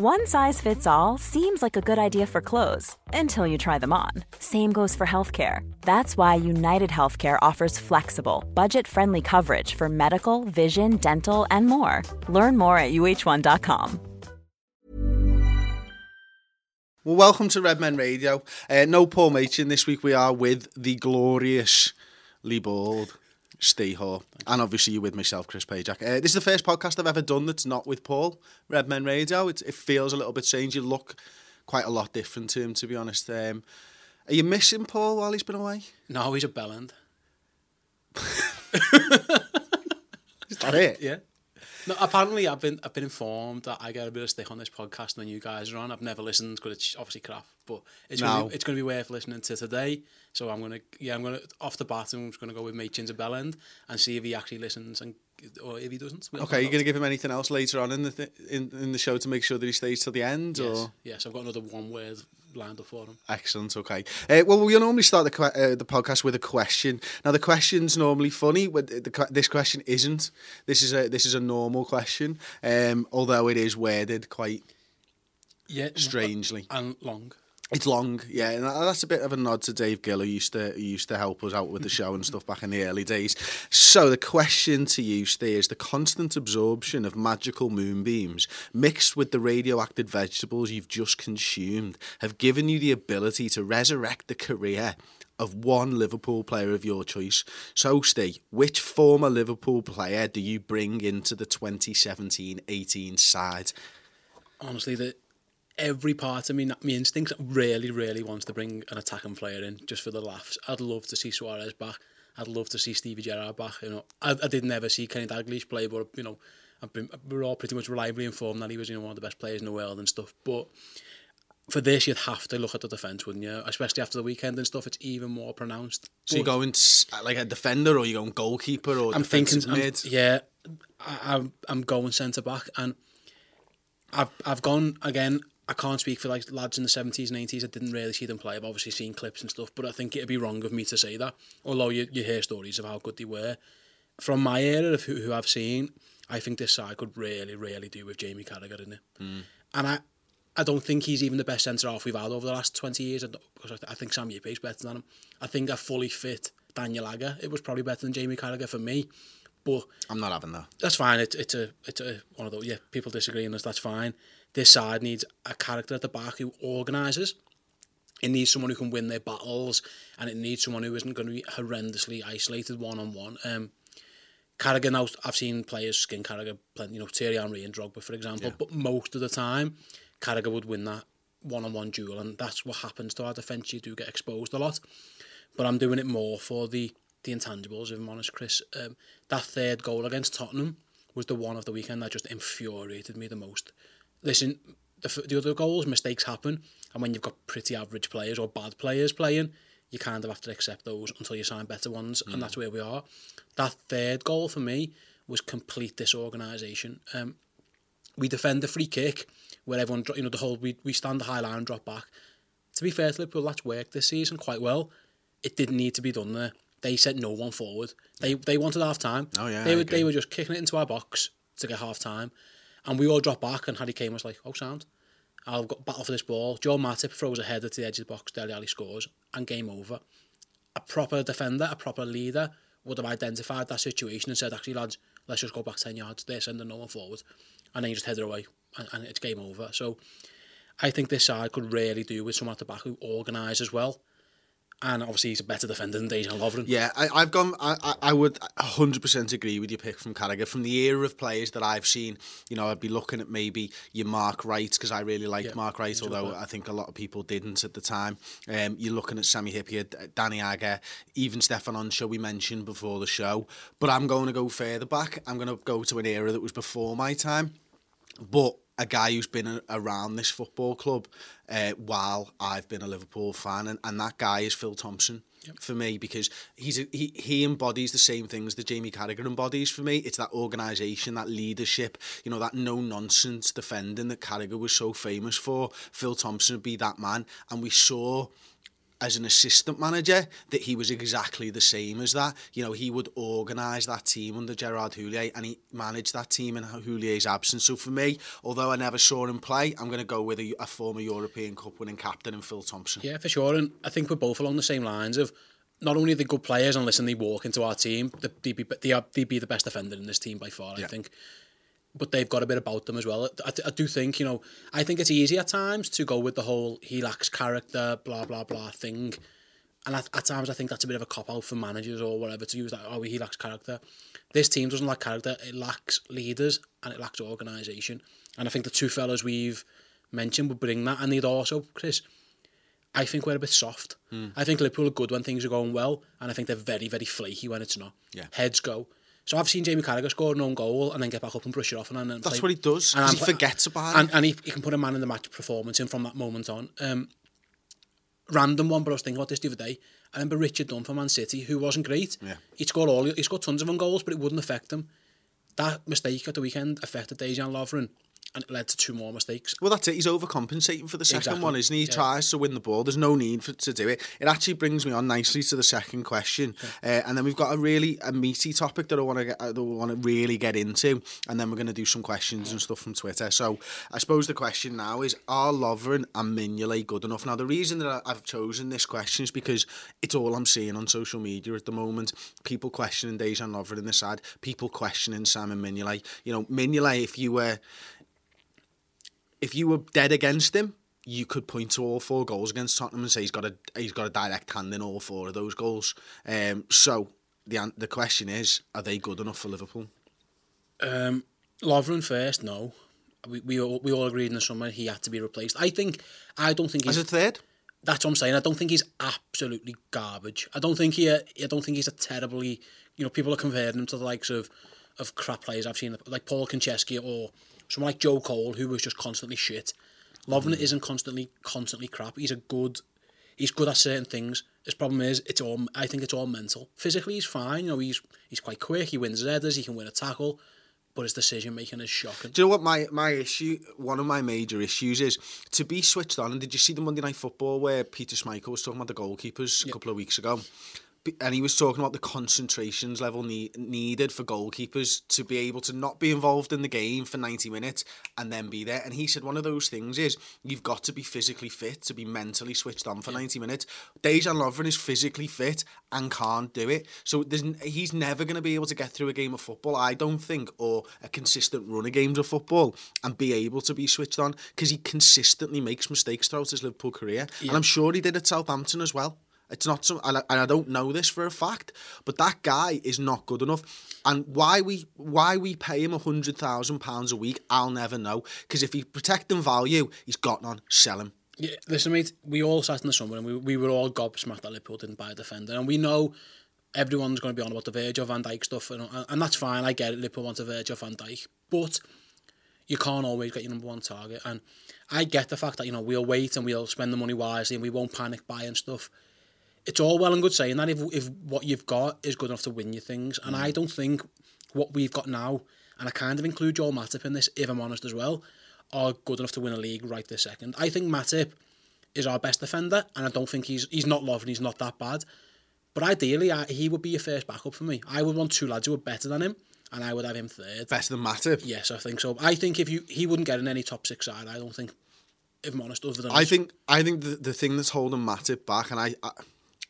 One size fits all seems like a good idea for clothes until you try them on. Same goes for healthcare. That's why United Healthcare offers flexible, budget friendly coverage for medical, vision, dental, and more. Learn more at uh1.com. Well, welcome to Red Men Radio. Uh, no Paul Machin this week. We are with the glorious Lee Bald, Ste Hoare, and obviously you're with myself, Chris Pajak. Uh, this is the first podcast I've ever done that's not with Paul. Red Men Radio. It, it feels a little bit strange. You look quite a lot different to him, to be honest. Um, are you missing Paul while he's been away? No, he's a bellend. Is that it? Yeah. No, apparently I've been I've been informed that I get a bit of stick on this podcast when you guys are on. I've never listened because it's obviously crap, but it's gonna be, it's going to be worth listening to today. So I'm gonna yeah I'm gonna off the bat I'm just gonna go with Machin's bellend and see if he actually listens and or if he doesn't. we'll Okay, you're going to give him anything else later on in the th- in, in the show to make sure that he stays till the end? Yes, Or yes, I've got another one word lined up for him. Excellent. Okay. Uh, well, we normally start the uh, the podcast with a question. Now, the question's normally funny, but the, this question isn't. This is a this is a normal question, um, although it is worded quite Yeah, strangely. and long. It's long, yeah, and that's a bit of a nod to Dave Gill, who used to who used to help us out with the show and stuff back in the early days. So the question to you, Steve, is the constant absorption of magical moonbeams mixed with the radioactive vegetables you've just consumed have given you the ability to resurrect the career of one Liverpool player of your choice. So, Steve, which former Liverpool player do you bring into the 2017-18 side? honestly that every part of me, my instinct really, really wants to bring an attacking player in just for the laughs. I'd love to see Suarez back. I'd love to see Stevie Gerrard back. You know, I, I did never see Kenny Dalglish play, but you know, I've been we're all pretty much reliably informed that he was you know one of the best players in the world and stuff. But for this, you'd have to look at the defence, wouldn't you? Especially after the weekend and stuff, it's even more pronounced. So you're going like a defender, or you're going goalkeeper, or I'm thinking, I'm- yeah, I, I'm I'm going centre back, and I've I've gone again. I can't speak for like lads in the seventies and eighties. I didn't really see them play. I've obviously seen clips and stuff, but I think it'd be wrong of me to say that. Although you you hear stories of how good they were from my era of who, who I've seen, I think this side could really really do with Jamie Carragher in it. Hmm. And I. I don't think he's even the best centre half we've had over the last 20 years I because I, I think Sami Hyypia's better than him. I think a fully fit Daniel Agger, it was probably better than Jamie Carragher for me. But I'm not having that. that's fine. It's it's a it's a one of those. Yeah, people disagree on this. That's fine. This side needs a character at the back who organises. It needs someone who can win their battles, and it needs someone who isn't going to be horrendously isolated one on one. Um, Carragher now, I've seen players skin Carragher, you know, Thierry Henry and Drogba, for example. But most of the time, Carragher would win that one-on-one duel, and that's what happens to our defence. You do get exposed a lot, but I'm doing it more for the the intangibles. If I'm honest, Chris, um, that third goal against Tottenham was the one of the weekend that just infuriated me the most. Listen, the, the other goals, mistakes happen, and when you've got pretty average players or bad players playing, you kind of have to accept those until you sign better ones, and that's where we are. That third goal for me was complete disorganisation. Um, we defend the free kick where everyone, you know, the whole we, we stand the high line and drop back. To be fair to Liverpool, that's worked this season quite well. It didn't need to be done there. They sent no one forward. They they wanted half time. Oh, yeah, they were they were just kicking it into our box to get half time, And we all dropped back, and Harry Kane was like, oh, sound. I'll got battle for this ball. Joe Matip throws a header to the edge of the box, Dele Ali scores, and game over. A proper defender, a proper leader, would have identified that situation and said, actually, lads, let's just go back 10 yards. They're sending no one forward. And then you just head it away, and, and it's game over. So I think this side could really do with someone at the back who organise as well. And obviously, he's a better defender than Dejan Lovren. Yeah, I, I've gone. I, I, would 100% agree with your pick from Carragher. From the era of players that I've seen, you know, I'd be looking at maybe your Mark Wright because I really liked Yeah, Mark Wright, he's a good although. I think a lot of people didn't at the time. Um, you're looking at Sami Hyypia, Danny Agger, even Stephane Henchoz we mentioned before the show. But I'm going to go further back. I'm going to go to an era that was before my time. But a guy who's been a, around this football club uh, while I've been a Liverpool fan, and, and that guy is Phil Thompson. For me, because he's a, he he embodies the same things that Jamie Carragher embodies. For me, it's that organisation, that leadership, you know, that no nonsense defending that Carragher was so famous for. Phil Thompson would be that man, and we saw as an assistant manager that he was exactly the same as that. You know, he would organise that team under Gerard Houllier and he managed that team in Houllier's absence. So for me, although I never saw him play, I'm going to go with a, a former European Cup winning captain and Phil Thompson. Yeah, for sure. And I think we're both along the same lines of not only the good players and listen, they walk into our team, they be, they are, they be the best defender in this team by far, yeah. I think. But they've got a bit about them as well. I, I do think, you know, I think it's easy at times to go with the whole he lacks character, blah, blah, blah thing. And at, at times I think that's a bit of a cop-out for managers or whatever to use that, oh, he lacks character. This team doesn't lack character, it lacks leaders and it lacks organisation. And I think the two fellas we've mentioned would bring that. And they'd also, Chris, I think we're a bit soft. Mm. I think Liverpool are good when things are going well, and I think they're very, very flaky when it's not. Yeah. Heads go. So I've seen Jamie Carragher score an own goal and then get back up and brush it off. And, and That's play. what he does. And he forgets about and, it. And he, he can put a man in the match performance in from that moment on. Um, random one, but I was thinking about this the other day. I remember Richard Dunne for Man City, who wasn't great. Yeah. He'd scored all, he scored tons of own goals, but it wouldn't affect him. That mistake at the weekend affected Dejan Lovren and it led to two more mistakes. Well, that's it. He's overcompensating for the second exactly. one, isn't he? He yeah. tries to win the ball. There's no need for to do it. It actually brings me on nicely to the second question, uh, and then we've got a really a meaty topic that I want to get, that I want to really get into, and then we're going to do some questions and stuff from Twitter. So I suppose the question now is: Are Lovren and Mignolet good enough? Now, the reason that I've chosen this question is because it's all I'm seeing on social media at the moment. People questioning Dejan Lovren in the side, people questioning Simon Mignolet. You know, Mignolet, if you were if you were dead against him, you could point to all four goals against Tottenham and say he's got a he's got a direct hand in all four of those goals. Um, so the the question is, are they good enough for Liverpool? Um, Lovren first, no. We we all, we all agreed in the summer he had to be replaced. I think I don't think he's as a third. That's what I'm saying. I don't think he's absolutely garbage. I don't think he. I don't think he's a terribly. You know, people are comparing him to the likes of of crap players I've seen, like Paul Konchesky or someone like Joe Cole, who was just constantly shit. Lovren mm. isn't constantly constantly crap. He's a good he's good at certain things. His problem is it's all I think it's all mental. Physically he's fine, you know, he's he's quite quick, he wins headers, he can win a tackle, but his decision making is shocking. Do you know what my, my issue one of my major issues is to be switched on and did you see the Monday night football where Peter Schmeichel was talking about the goalkeepers a couple of weeks ago? And he was talking about the concentrations level need, needed for goalkeepers to be able to not be involved in the game for 90 minutes and then be there. And he said one of those things is you've got to be physically fit to be mentally switched on for 90 minutes. Dejan Lovren is physically fit and can't do it. So he's never going to be able to get through a game of football, I don't think, or a consistent run of games of football and be able to be switched on because he consistently makes mistakes throughout his Liverpool career. Yeah. And I'm sure he did at Southampton as well. It's not some, and I, and don't know this for a fact, but that guy is not good enough. And why we why we pay him hundred thousand pounds a week, I'll never know. Because if he's protecting value, he's got none. Sell him. Yeah, listen, mate. We all sat in the summer and we, we were all gobsmacked that Liverpool didn't buy a defender, and we know everyone's going to be on about the Virgil van Dijk stuff, and, and that's fine. I get it. Liverpool want a Virgil van Dijk, but you can't always get your number one target. And I get the fact that you know we'll wait and we'll spend the money wisely and we won't panic buying stuff it's all well and good saying that if, if what you've got is good enough to win you things. And mm. I don't think what we've got now, and I kind of include Joel Matip in this, if I'm honest as well, are good enough to win a league right this second. I think Matip is our best defender, and I don't think he's he's not Lovren, he's not that bad. But ideally, I, he would be your first backup for me. I would want two lads who are better than him, and I would have him third. Better than Matip? Yes, I think so. I think if you he wouldn't get in any top six side, I don't think, if I'm honest, other than I think I think the, the thing that's holding Matip back, and I, I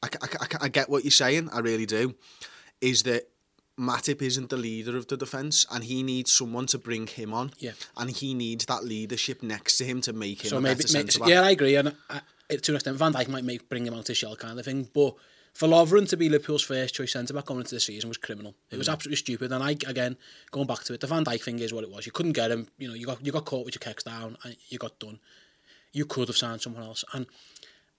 I, I, I get what you're saying, I really do, is that Matip isn't the leader of the defence and he needs someone to bring him on. Yeah. And he needs that leadership next to him to make him so a maybe, Yeah, I agree. And I, to an extent, Van Dijk might make bring him out to shell kind of thing. But for Lovren to be Liverpool's first choice centre back coming into the season was criminal. It was mm. absolutely stupid. And I again going back to it, the Van Dijk thing is what it was. You couldn't get him. You know, you got you got caught with your kicks down and you got done. You could have signed someone else. And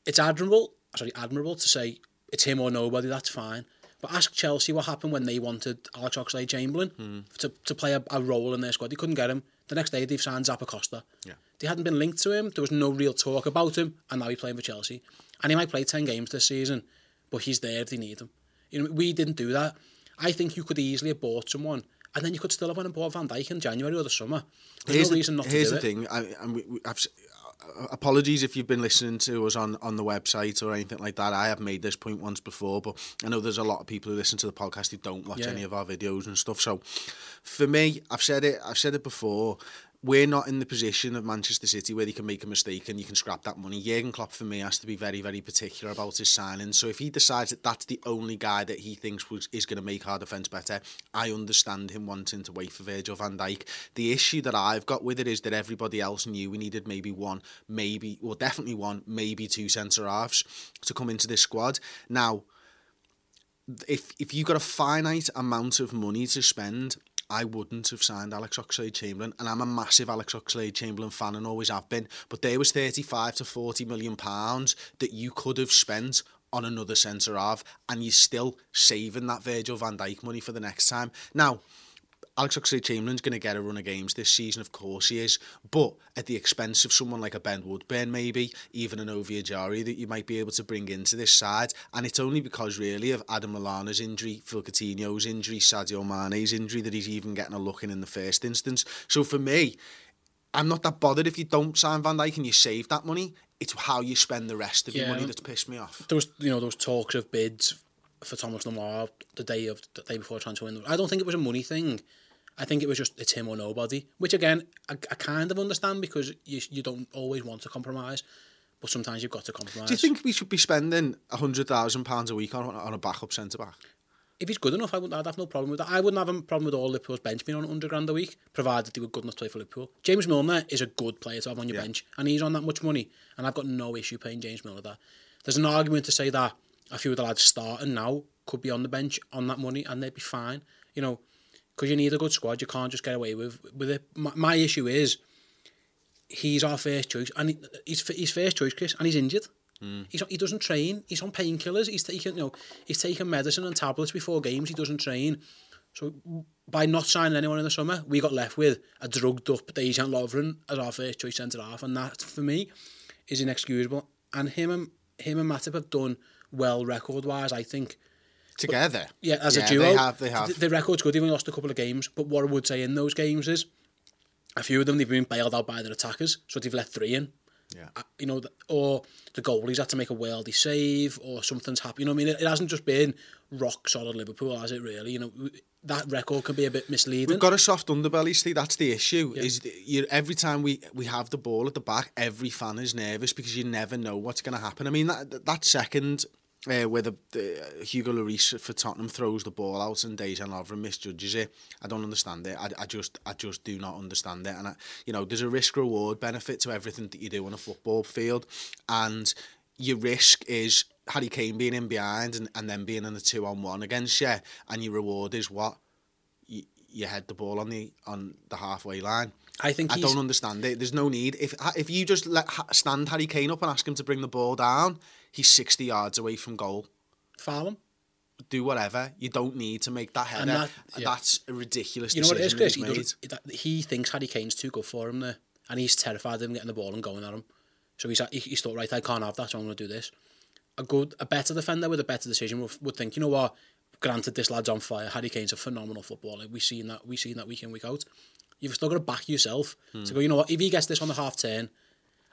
it's admirable. Sorry, admirable to say it's him or nobody, that's fine. But ask Chelsea what happened when they wanted Alex Oxlade-Chamberlain mm. to, to play a, a role in their squad. They couldn't get him. The next day, they've signed Zappacosta. Yeah. They hadn't been linked to him. There was no real talk about him, and now he's playing for Chelsea. And he might play 10 games this season, but he's there if they need him. You know, we didn't do that. I think you could easily have bought someone, and then you could still have went and bought Van Dijk in January or the summer. There's here's no reason the, not here's to do it. Here's the thing. I, and we, we, I've, apologies if you've been listening to us on, on the website or anything like that. I have made this point once before, but I know there's a lot of people who listen to the podcast who don't watch Yeah. any of our videos and stuff. So, for me, I've said it. I've said it before. We're not in the position of Manchester City where you can make a mistake and you can scrap that money. Jurgen Klopp, for me, has to be very, very particular about his signing. So if he decides that that's the only guy that he thinks was, is going to make our defence better, I understand him wanting to wait for Virgil van Dijk. The issue that I've got with it is that everybody else knew we needed maybe one, maybe, well, definitely one, maybe two centre halves to come into this squad. Now, if if you've got a finite amount of money to spend, I wouldn't have signed Alex Oxlade Chamberlain, and I'm a massive Alex Oxlade Chamberlain fan and always have been. But there was 35 to 40 million pounds that you could have spent on another centre half, and you're still saving that Virgil van Dijk money for the next time. Now, Alex Oxlade-Chamberlain's going to get a run of games this season, of course he is, but at the expense of someone like a Ben Woodburn, maybe, even an Ovie Ejaria that you might be able to bring into this side. And it's only because, really, of Adam Lallana's injury, Phil Coutinho's injury, Sadio Mane's injury, that he's even getting a look in in the first instance. So for me, I'm not that bothered if you don't sign Van Dijk and you save that money. It's how you spend the rest of your money that's pissed me off. There was, you know, those talks of bids for Thomas Lemar the day of the day before transfer window. I don't think it was a money thing. I think it was just it's him or nobody. Which again, I, I kind of understand because you you don't always want to compromise, but sometimes you've got to compromise. Do you think we should be spending £100,000 a week on, on a backup centre-back? if he's good enough, I wouldn't. I'd have no problem with that. I wouldn't have a problem with all Liverpool's bench being on 100 grand a week, provided they were good enough to play for Liverpool. James Milner is a good player to have on your Yeah. bench, and he's on that much money, and I've got no issue paying James Milner that. There's an argument to say that a few of the lads starting now could be on the bench on that money, and they'd be fine. You know, because you need a good squad. You can't just get away with with it. My, my issue is he's our first choice, and he, he's he's first choice, Chris, and he's injured. Hmm. He's, he doesn't train. He's on painkillers. He's taking you know he's taking medicine and tablets before games. He doesn't train. So by not signing anyone in the summer, we got left with a drugged up Dejan Lovren as our first choice centre half, and that for me is inexcusable. And him and him and Matip have done well record wise, I think. Together? Yeah, as Yeah, a duo, they have, they have. The, the record's good. They've only lost a couple of games, but what I would say in those games is a few of them they've been bailed out by their attackers, so they've let three in. Yeah. You know, or the goalie's had to make a worldy save, or something's happened. You know I mean? It, it hasn't just been rock solid Liverpool, has it? Really? You know, that record can be a bit misleading. We've got a soft underbelly, Steve. That's the issue. Is that you every time we we have the ball at the back, every fan is nervous because you never know what's going to happen. I mean that that second. Uh, where the, the uh, Hugo Lloris for Tottenham throws the ball out and Dejan Lovren misjudges it. I don't understand it. I, I just I just do not understand it. And I, you know, there's a risk reward benefit to everything that you do on a football field, and your risk is Harry Kane being in behind and, and then being in a two on one against you, and your reward is what you, you head the ball on the on the halfway line. I think I he's, don't understand it. There's no need. If if you just let stand Harry Kane up and ask him to bring the ball down, he's 60 yards away from goal. foul him. Do whatever. You don't need to make that header. And that- yeah. That's a ridiculous You know what it is, Chris? He, he's made. doesn't, that, he thinks Harry Kane's too good for him there, and he's terrified of him getting the ball and going at him. So he's he's thought, right, I can't have that, so I'm going to do this. A good, a better defender with a better decision would, would think, you know what? Granted, this lad's on fire. Harry Kane's a phenomenal footballer. We've seen that. We've seen that week in week out. You've still got to back yourself to hmm. go. You know what? If he gets this on the half turn,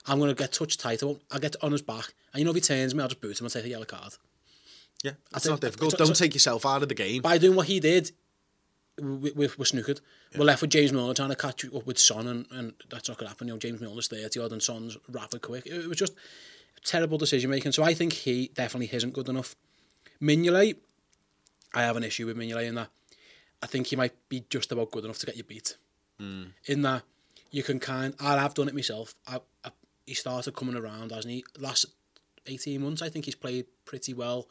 I'm going to get touched tight. I won't- get on his back, and you know if he turns me, I'll just boot him and take a yellow card. Yeah, think- not difficult. so- don't so- take yourself out of the game. by doing what he did, we, we, we're snookered. We're left with James Milner trying to catch up with Son, and, and that's not going to happen. You know, James Milner's 30 odd and Son's rapid quick. It, it was just terrible decision making. So I think he definitely isn't good enough. Mignolet, I have an issue with Mignolet in that I think he might be just about good enough to get you beat. Hmm. In that you can kind, I have done it myself. I, I, he started coming around, hasn't he? Last 18 months, I think he's played pretty well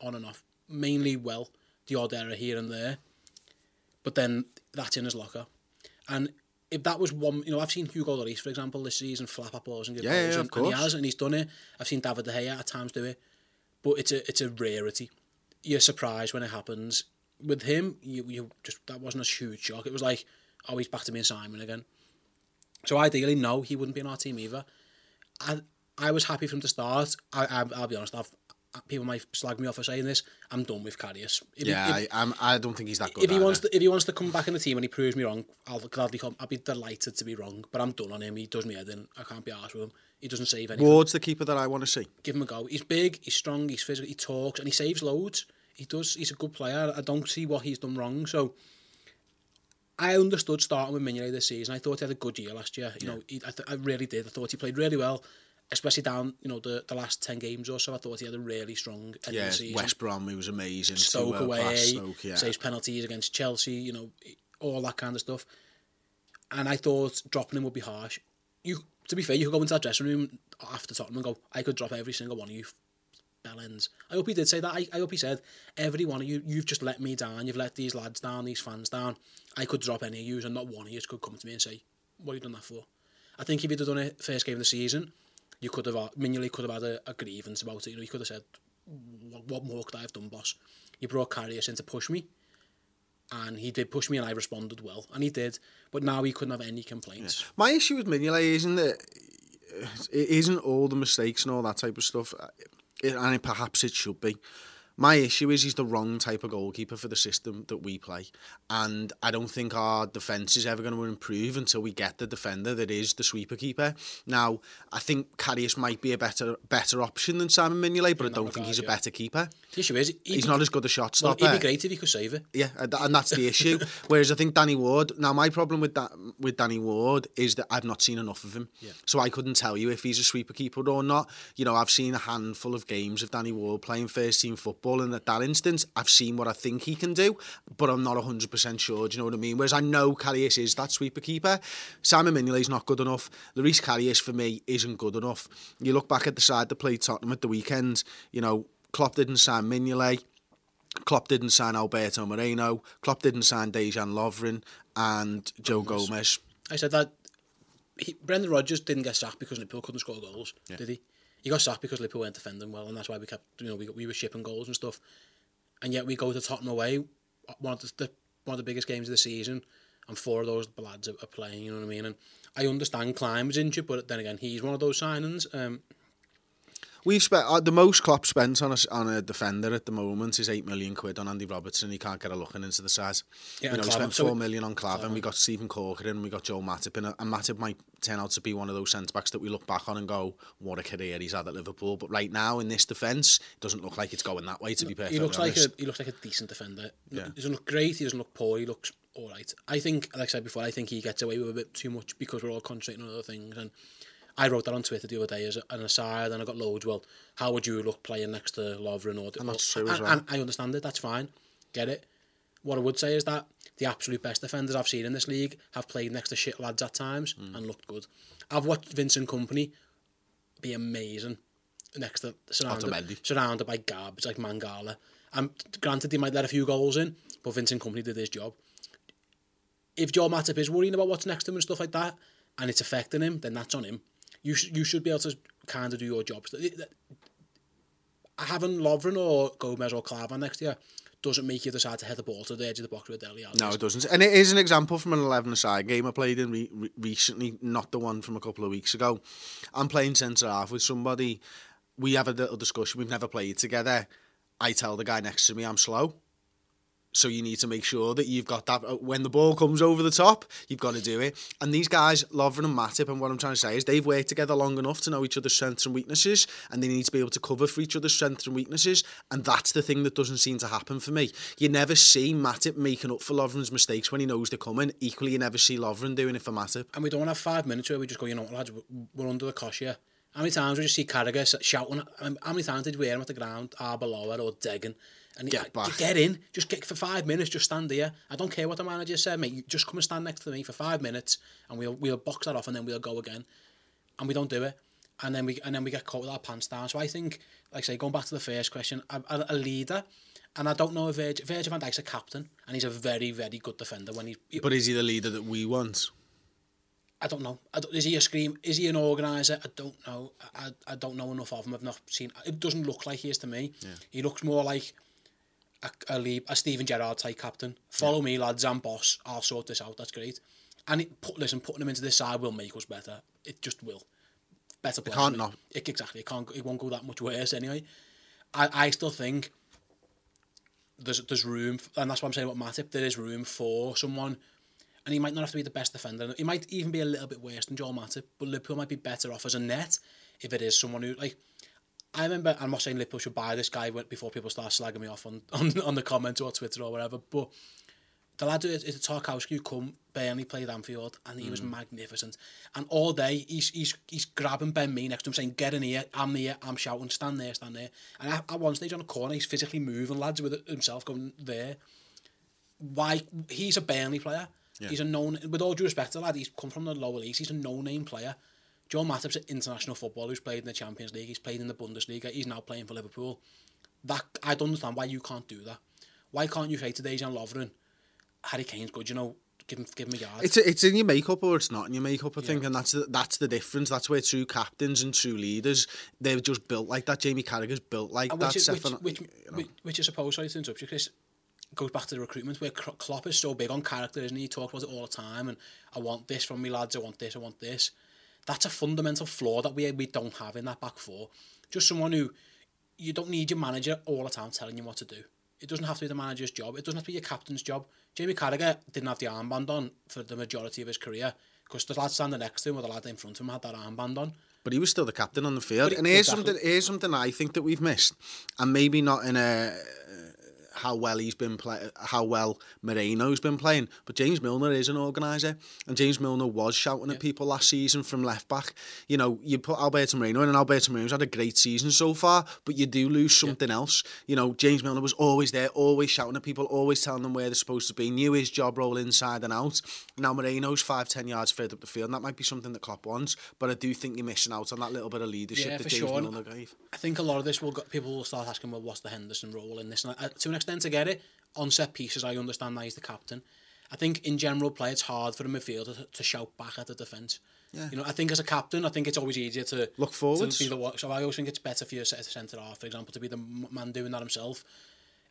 on and off. Mainly well, the odd error here and there. But then that's in his locker. And if that was one, you know, I've seen Hugo Lloris, for example, this season flap up balls and give Yeah, yeah, and, and he has, and he's done it. I've seen David De Gea at times do it, but it's a it's a rarity. You're surprised when it happens. With him, you you just that wasn't a huge shock. It was like, oh, he's back to being Simon again. So ideally, no, he wouldn't be in our team either. I I was happy from the start. I, I I'll be honest. I've people might slag me off for saying this. I'm done with Karius. If, Yeah, if, I, I'm, I don't think he's that good. if he wants to, if he wants to come back in the team and he proves me wrong, I'll gladly come. I'll be delighted to be wrong. But I'm done on him. He does me head in. I can't be arsed with him. He doesn't save anything. Ward's the keeper that I want to see. Give him a go. He's big. He's strong. He's physical. He talks and he saves loads. He does. He's a good player. I don't see what he's done wrong. So. I understood starting with Mignolet this season. I thought he had a good year last year. You know, he, I, th- I really did. I thought he played really well, especially down you know the, the last ten games or so. I thought he had a really strong end of Yeah, the season. West Brom, he was amazing. Stoke away, Stoke, yeah. saves penalties against Chelsea, you know, all that kind of stuff. And I thought dropping him would be harsh. You, to be fair, you could go into that dressing room after Tottenham and go, I could drop every single one of you I hope he did say that. I, I hope he said, every one of you, you've just let me down. You've let these lads down, these fans down. I could drop any of you, and not one of you could come to me and say, what have you done that for? I think if he'd have done it first game of the season, you could have, Mignolet could have had a, a grievance about it. You know, he could have said, what, what more could I have done, boss? You brought Karius in to push me, and he did push me, and I responded well, and he did. But now he couldn't have any complaints. My issue with Mignolet isn't that uh, it isn't all the mistakes and all that type of stuff, it, and perhaps it should be. My issue is he's the wrong type of goalkeeper for the system that we play, and I don't think our defence is ever going to improve until we get the defender that is the sweeper keeper. Now, I think Karius might be a better better option than Simon Mignolet, but I don't think he's a yeah. better keeper. The issue is, he He's could- not as good a shot well, stopper. It'd be great if he could save it. Yeah, and and that's the issue. Whereas I think Danny Ward. Now, my problem with that with Danny Ward is that I've not seen enough of him, so I couldn't tell you if he's a sweeper keeper or not. You know, I've seen a handful of games of Danny Ward playing first team football, and at that instance, I've seen what I think he can do, but I'm not hundred percent sure. Do you know what I mean? Whereas I know Karius is that sweeper keeper. Simon Mignolet's not good enough. Loris Karius for me isn't good enough. You look back at the side that played Tottenham at the weekend. You know, Klopp didn't sign Mignolet. Klopp didn't sign Alberto Moreno. Klopp didn't sign Dejan Lovren and Joe Gomez. I said that he, Brendan Rodgers didn't get sacked because Liverpool couldn't score goals, did he? He got sacked because Liverpool weren't defending well, and that's why we kept, you know, we, we were shipping goals and stuff. And yet we go to Tottenham away, one of the, the one of the biggest games of the season, and four of those lads are, are playing. You know what I mean? And I understand Klein was injured, but then again, he's one of those signings. Um, We've spent uh, the most Klopp spent on a, on a defender at the moment is eight million quid on Andy Robertson. He can't get a look into the size. Yeah, you know, he spent So four we- million on Klavan. We got Steven Caulker in, we got Joe Matip in, and Matip might turn out to be one of those centre backs that we look back on and go, "What a career he's had at Liverpool." But right now in this defence, it doesn't look like it's going that way. To be perfectly he looks like a he looks like a decent defender. Yeah. He doesn't look great. He doesn't look poor. He looks all right. I think, like I said before, I think he gets away with a bit too much because we're all concentrating on other things. And I wrote that on Twitter the other day as an aside, and I got loads. Well, how would you look playing next to Lovren or? And that's or- true as well. and I understand it. That's fine. Get it. What I would say is that the absolute best defenders I've seen in this league have played next to shit lads at times Hmm. and looked good. I've watched Vincent Kompany be amazing next to surrounded, surrounded by garbage like Mangala. And granted, he might let a few goals in, but Vincent Kompany did his job. If Joe Matip is worrying about what's next to him and stuff like that, and it's affecting him, then that's on him. You sh- you should be able to kind of do your job. Having Lovren or Gomez or Klavan next year doesn't make you decide to head the ball to the edge of the box with Dele Alli. No, it doesn't. And it is an example from an 11 aside game I played in re- re- recently, not the one from a couple of weeks ago. I'm playing centre half with somebody. We have a little discussion. We've never played together. I tell the guy next to me I'm slow. So you need to make sure that you've got that uh, when the ball comes over the top, you've got to do it. And these guys, Lovren and Matip, and what I'm trying to say is they've worked together long enough to know each other's strengths and weaknesses, and they need to be able to cover for each other's strengths and weaknesses. And that's the thing that doesn't seem to happen for me. You never see Matip making up for Lovren's mistakes when he knows they're coming. Equally, you never see Lovren doing it for Matip. and we don't have five minutes where we just go, you know what, lads, we're- under the cosh here. How many times we just see Carragher shouting? um, How many times did we hear him at the ground, it, or digging? And Get get in, just get for five minutes, just stand here. I don't care what the manager said, mate. You just come and stand next to me for five minutes, and we'll we'll box that off, and then we'll go again. And we don't do it, and then we and then we get caught with our pants down. So I think, like I say, going back to the first question, a, a, a leader. And I don't know if Virgil, Virgil van Dijk's a captain, and he's a very, very good defender. When he, he But is he the leader that we want? I don't know. I don't, is he a scream? Is he an organizer? I don't know. I, I don't know enough of him. I've not seen. It doesn't look like he is to me. Yeah. He looks more like a, a, lead, a Steven Gerrard type captain. Follow me, lads. I'm boss. I'll sort this out. That's great. And it, put, listen, putting him into this side will make us better. It just will. Better players. can't not. It, exactly. It can't. It won't go that much worse anyway. I, I still think there's there's room, and that's what I'm saying about Matip. There is room for someone, and he might not have to be the best defender. He might even be a little bit worse than Joel Matip, but Liverpool might be better off as a net if it is someone who like. I remember, I'm not saying Liverpool should buy this guy before people start slagging me off on, on, on the comments or Twitter or whatever, but the lad is is Tarkowski who come Burnley played Anfield and he was mm. magnificent. And all day he's he's he's grabbing Ben Mee next to him saying, Get in here, I'm here, I'm shouting, stand there, stand there. And at, at one stage on the corner he's physically moving lads with himself going there. Why he's a Burnley player. He's a known with all due respect to the lad, he's come from the lower leagues, he's a no name player. Joel Matip's an international footballer who's played in the Champions League, he's played in the Bundesliga, he's now playing for Liverpool. That I don't understand why you can't do that. Why can't you say to Dejan Lovren, Harry Kane's good, you know, give him give him a yard. It's it's in your makeup or it's not in your makeup. I think, and that's the, that's the difference. That's where true captains and true leaders they're just built like that. Jamie Carragher's built like And that. which, is, which, Stefan- which, you know. which, which I suppose, sorry to interrupt you, Chris, goes back to the recruitment where Klopp is so big on character, isn't he? He talks about it all the time, and I want this from me lads, I want this, I want this. That's a fundamental flaw that we we don't have in that back four. Just someone who you don't need your manager all the time telling you what to do. It doesn't have to be the manager's job. It doesn't have to be your captain's job. Jamie Carragher didn't have the armband on for the majority of his career because the lad standing next to him or the lad in front of him had that armband on. but he was still the captain on the field. But and here's exactly. something here's something I think that we've missed, and maybe not in a how well he's been play, how well Moreno's been playing, but James Milner is an organizer, and James Milner was shouting at people last season from left back. You know, you put Alberto Moreno in, and Alberto Moreno's had a great season so far, but you do lose something else. You know, James Milner was always there, always shouting at people, always telling them where they're supposed to be, knew his job role inside and out. Now Moreno's five, ten yards further up the field, and that might be something that Klopp wants, but I do think you're missing out on that little bit of leadership Yeah, that James sure. Milner gave. I think a lot of this will go, people will start asking, well, what's the Henderson role in this? And I, to an extent, I get it. On set pieces, I understand that he's the captain. I think in general play, it's hard for a midfielder to, to shout back at the defence. Yeah. You know, I think as a captain, I think it's always easier to Look forward. To be the one. So I always think it's better for your set centre half, for example, to be the man doing that himself.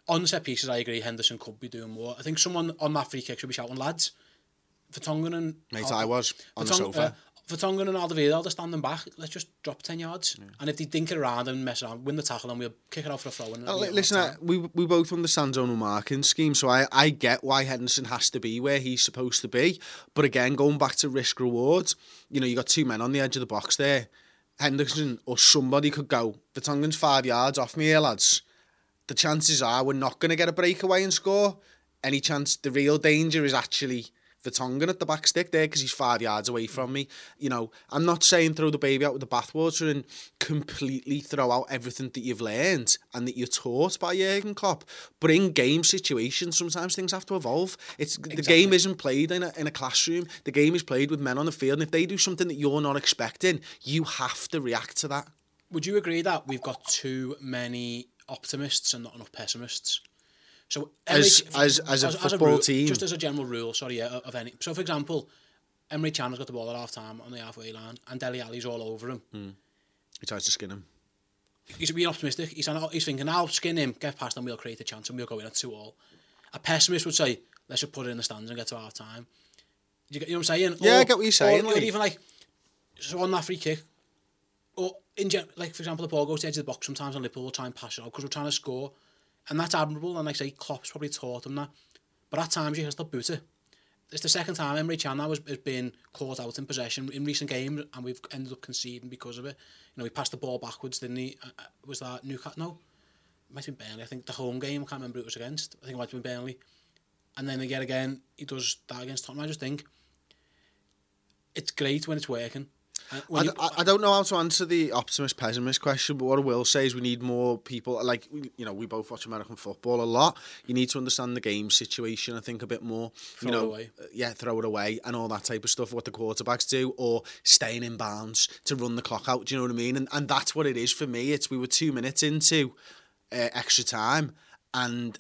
On set pieces, I agree. Henderson could be doing more. I think someone on that free kick should be shouting, lads. Vertonghen and Mate, I was on the sofa. Uh, Vertonghen and Alderweireld are standing back. Let's just drop ten yards, and if they dink it around and mess around, win the tackle, and we'll kick it off for a throw. And Uh, Listen, I, we we both understand zonal marking scheme, so I, I get why Henderson has to be where he's supposed to be. But again, going back to risk reward, you know, you got two men on the edge of the box there. Henderson or somebody could go. Vertonghen's five yards off me here, lads. The chances are we're not going to get a breakaway and score. Any chance? The real danger is actually Vertonghen at the back stick there because he's five yards away from me. You know, I'm not saying throw the baby out with the bathwater and completely throw out everything that you've learned and that you're taught by Jurgen Klopp. But in game situations, sometimes things have to evolve. It's the game isn't played in a, in a classroom. The game is played with men on the field, and if they do something that you're not expecting, you have to react to that. Would you agree that we've got too many optimists and not enough pessimists? So As- as- as a football rule, team. just as a general rule, sorry, yeah, of any. So for example, Emery Chandler's got the ball at half time on the halfway line, and Dele Alli's all over him. Hmm. He tries to skin him. He's being optimistic. He's, he's thinking, I'll skin him, get past him, we'll create a chance, and we'll go in at two all. A pessimist would say, let's just put it in the stands and get to half time. You, you know what I'm saying? Yeah, Or- I get what you're saying, Or, like- even like, so on that free kick, or in gen- like for example, the ball goes to the edge of the box sometimes, and Liverpool will try and pass it out because we're trying to score, And that's admirable, and like I say, Klopp's probably taught him that. But at times, you has to boot it. It's the second time Emery Chan was has, has been caught out in possession in recent games, and we've ended up conceding because of it. You know, he passed the ball backwards, didn't he? Uh, uh was that Newcastle? No. It might have been Burnley, I think. The home game, I can't remember it was against. I think it might have been Burnley. And then again, again, he does that against Tottenham. I just think it's great when it's working, And I, you- I, I don't know how to answer the optimist pessimist question, but what I will say is we need more people. Like you know, we both watch American football a lot. You need to understand the game situation. I think a bit more. Throw you it know, away. uh, yeah, throw it away and all that type of stuff. What the quarterbacks do, or staying in bounds to run the clock out. Do you know what I mean? And and that's what it is for me. It's we were two minutes into uh, extra time, and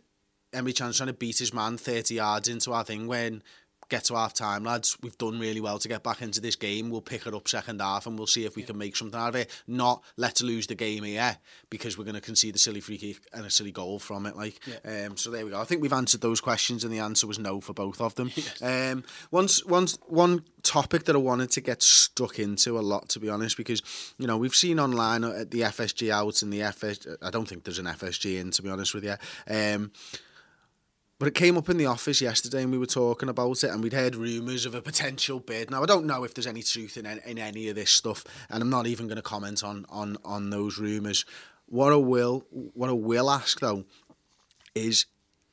Emre Can's trying to beat his man thirty yards into our thing when get to half time, lads. We've done really well to get back into this game. We'll pick it up second half and we'll see if we can make something out of it. Not let's lose the game here because we're going to concede a silly free kick and a silly goal from it. Like, um, so there we go. I think we've answered those questions and the answer was no for both of them. Um, once, once, one topic that I wanted to get stuck into a lot, to be honest, because you know we've seen online at the FSG out and the FS. I don't think there's an FSG in, to be honest with you. Um, but it came up in the office yesterday and we were talking about it and we'd heard rumours of a potential bid. Now, I don't know if there's any truth in, in any of this stuff and I'm not even going to comment on, on, on those rumours. What I will, what I will ask though is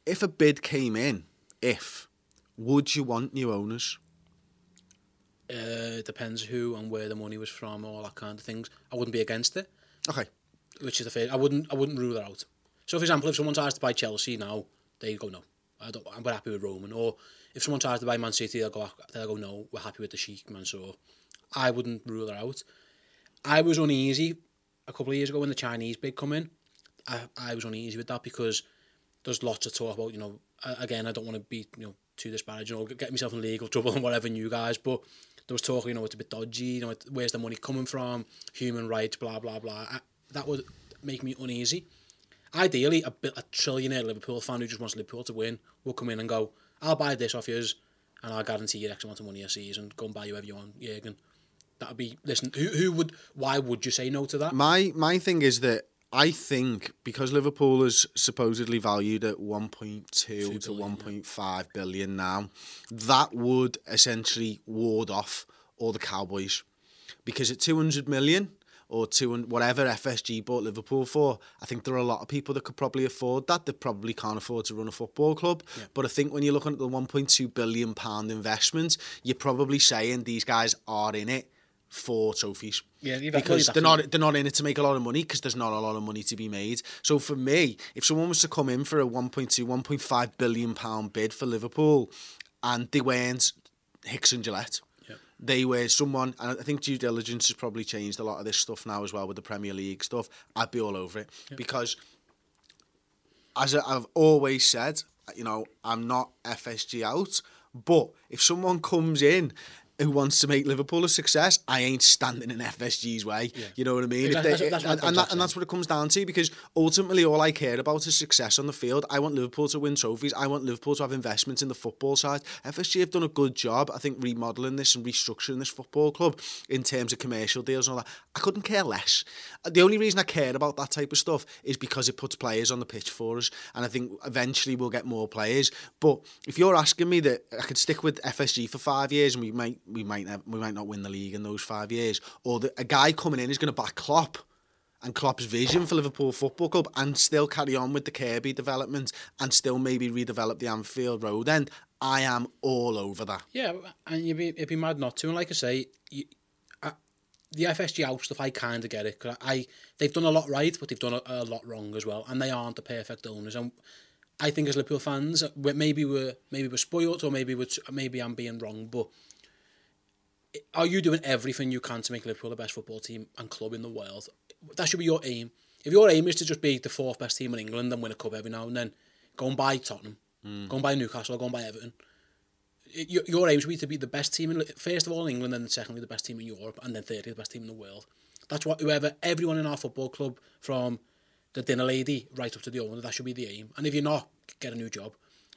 if a bid came in, if, would you want new owners? Uh, it depends who and where the money was from, all that kind of things. I wouldn't be against it, Okay. which is the fair. I wouldn't. I wouldn't rule that out. So, for example, if someone's asked to buy Chelsea now, they go no. I don't. I'm happy with Roman. Or if someone tries to buy Man City, they'll go. They'll go no. We're happy with the Sheikh man. So I wouldn't rule it out. I was uneasy a couple of years ago when the Chinese bid come in. I, I was uneasy with that because there's lots of talk about you know again I don't want to be you know too disparaging or get myself in legal trouble and whatever you guys but there was talk you know it's a bit dodgy you know where's the money coming from human rights blah blah blah I, that would make me uneasy ideally a, bit, a trillionaire Liverpool fan who just wants Liverpool to win will come in and go I'll buy this off yours and I'll guarantee you X amount of money a season. Go and buy whoever you want Jurgen. That would be listen who, who would why would you say no to that? My my thing is that I think because Liverpool is supposedly valued at 1.2 to billion, 1.5 billion now, that would essentially ward off all the Cowboys. Because at 200 million or two and whatever FSG bought Liverpool for, I think there are a lot of people that could probably afford that. That probably can't afford to run a football club. But I think when you're looking at the 1.2 billion pound investment, you're probably saying these guys are in it for trophies. Yeah, because they're not they're not in it to make a lot of money because there's not a lot of money to be made. So for me, if someone was to come in for a 1.2 1.5 billion pound bid for Liverpool and they weren't Hicks and Gillett. They were someone, and I think due diligence has probably changed a lot of this stuff now as well with the Premier League stuff. I'd be all over it because, as I've always said, you know, I'm not FSG out, but if someone comes in who wants to make Liverpool a success, I ain't standing in FSG's way. You know what I mean? They- That's- that's and, and, that, and that's what it comes down to because ultimately all I care about is success on the field. I want Liverpool to win trophies. I want Liverpool to have investments in the football side. FSG have done a good job, I think, remodelling this and restructuring this football club in terms of commercial deals and all that. I couldn't care less. The only reason I care about that type of stuff is because it puts players on the pitch for us, and I think eventually we'll get more players. But if you're asking me that I could stick with FSG for five years and we might we might nev- we might not win the league in those five years, or that a guy coming in is going to back Klopp and Klopp's vision for Liverpool Football Club and still carry on with the Kirkby development and still maybe redevelop the Anfield Road end, I am all over that. Yeah, and you'd be, it'd be mad not to. And like I say, you, I, the FSG out stuff, I kind of get it. Cause I, they've done a lot right, but they've done a, a lot wrong as well. And they aren't the perfect owners. And I think as Liverpool fans, we- maybe we're maybe we're spoiled, or maybe we're, maybe I'm being wrong. But are you doing everything you can to make Liverpool the best football team and club in the world? That should be your aim. If your aim is to just be the fourth best team in England and win a cup every now and then, go and buy Tottenham, hmm. go and buy Newcastle, go and buy Everton your, your aim should be to be the best team in first of all in England, and then secondly the best team in Europe, and then thirdly the best team in the world. That's what whoever everyone in our football club, from the dinner lady right up to the owner, that should be the aim. And if you're not, get a new job.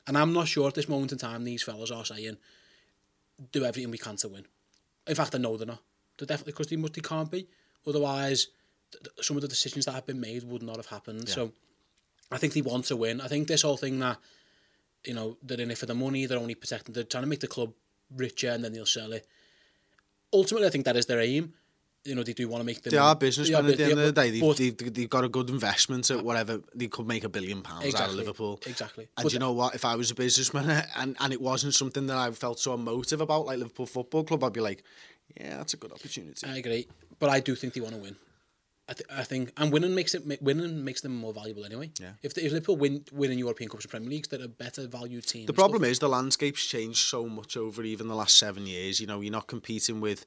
And I'm not sure at this moment in time these fellas are saying do everything we can to win. In fact, I know they're not. They're definitely because they must they can't be. Otherwise, th- some of the decisions that have been made would not have happened. So, I think they want to win. I think this whole thing that you know, they're in it for the money, they're only protecting, they're trying to make the club richer and then they'll sell it. Ultimately, I think that is their aim. You know, they do want to make the They are businessmen Yeah, at the end of the day. They've, but- they've, they've got a good investment at ah. whatever. They could make a billion pounds out of Liverpool. exactly. And But- you know what? If I was a businessman and, and it wasn't something that I felt so emotive about, like Liverpool Football Club, I'd be like, yeah, that's a good opportunity. I agree, but I do think they want to win. I, th- I think, and winning makes it winning makes them more valuable anyway. Yeah. If, the, if Liverpool win winning European Cups and Premier Leagues, they're a better value team. The problem is the landscape's changed so much over even the last seven years. You know, you're not competing with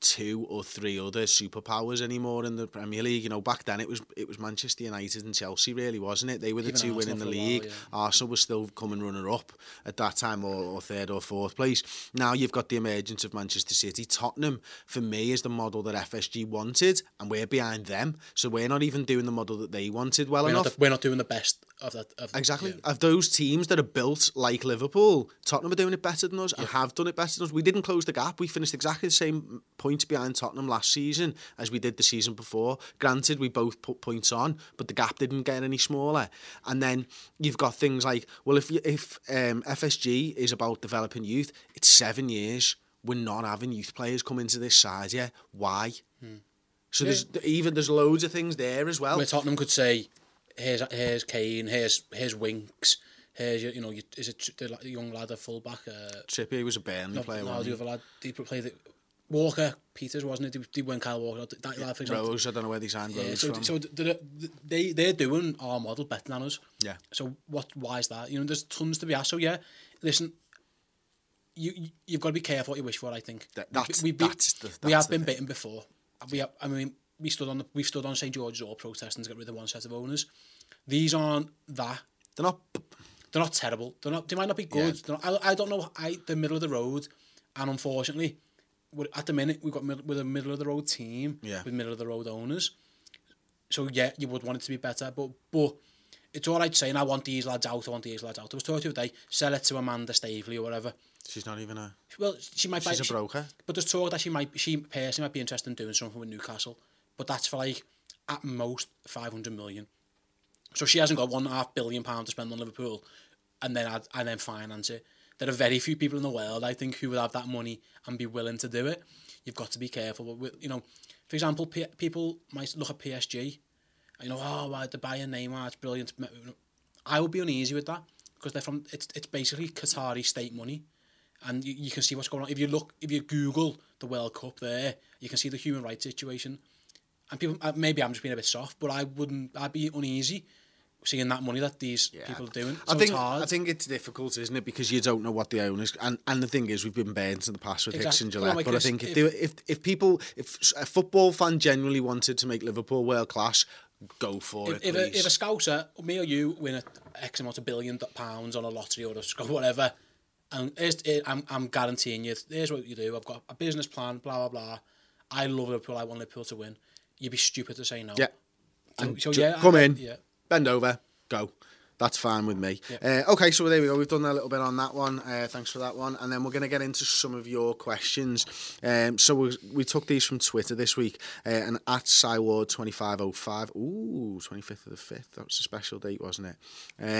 two or three other superpowers anymore in the Premier League. You know, back then it was it was Manchester United and Chelsea, really, wasn't it? They were the Even two winning the a while, league. yeah. Arsenal was still coming runner up at that time, or, or third or fourth place. Now you've got the emergence of Manchester City. Tottenham, for me, is the model that FSG wanted, and we're behind them. So we're not even doing the model that they wanted well We're enough. not, the, we're not doing the best of that. Of, Exactly. yeah. Of those teams that are built like Liverpool, Tottenham are doing it better than us and have done it better than us. We didn't close the gap. We finished exactly the same point behind Tottenham last season as we did the season before. Granted, we both put points on, but the gap didn't get any smaller. And then you've got things like, well, if you, if um, FSG is about developing youth, it's seven years. We're not having youth players come into this side yet. Why? So there's even there's loads of things there as well. Where Tottenham could say, "Here's here's Kane, here's here's Winks, here's your, you know, your, is it the young lad, a fullback? Uh, Trippier was a Burnley no, player. no, the he? other lad, he played Walker Peters, wasn't it? They, they went Kyle Walker. That lad, for example. Rose, I don't know where they signed Yeah, Rose so, from. so they're, they they're doing our model better than us. Yeah. So what? Why is that? You know, there's tons to be asked. So yeah, listen, you you- you've got to be careful what you wish for. I think That- that's- we, we, that's the- we have been thing. bitten before. We have, I mean, we stood on the we stood on St George's Hall protesting to get rid of one set of owners. These aren't that. They're not. They're not terrible. They're not. They might not be good. Yeah. Not, I, I don't know. I the middle of the road, and unfortunately, at the minute we've got mid, with a middle of the road team Yeah. with middle of the road owners. So yeah, you would want it to be better, but but it's all right saying I want these lads out. I want these lads out. I was talking to the other day. Sell it to Amanda Staveley or whatever. She's not even a. Well, she might. She's buy, a she- broker. but there's talk that she might. She personally might be interested in doing something with Newcastle, but that's for like at most five hundred million. So she hasn't got one and a half billion pound to spend on Liverpool, and then and then finance it. There are very few people in the world, I think, who would have that money and be willing to do it. You've got to be careful. You know, for example, P- people might look at PSG, and you know, oh, well, they're buying Neymar, it's brilliant. I would be uneasy with that because they're from. It's it's basically Qatari state money, and you, you can see what's going on. If you look, if you Google the World Cup, there you can see the human rights situation. And people, uh, maybe I'm just being a bit soft, but I wouldn't. I'd be uneasy seeing that money that these people are doing. So I think it's hard. I think it's difficult, isn't it? Because you don't know what the owners and and the thing is, we've been burnt in the past with Hicks and Gillett. but I think if, if- were- if if people if a football fan genuinely wanted to make Liverpool world class, go for if, it, if, a, if a scouser, me or you, win a X amount of billion pounds on a lottery or a whatever, and here, I'm, I'm guaranteeing you, here's what you do. I've got a business plan, blah, blah, blah. I love Liverpool. I want Liverpool to win. You'd be stupid to say no. yeah, So, so yeah, come I- in, Yeah. Bend over, go. That's fine with me. Uh, okay, so there we go. We've done a little bit on that one. Uh, thanks for that one. And then we're going to get into some of your questions. Um, so we, we took these from Twitter this week. Uh, and at Cyward2505. Ooh, 25th of the 5th. That was a special date, wasn't it?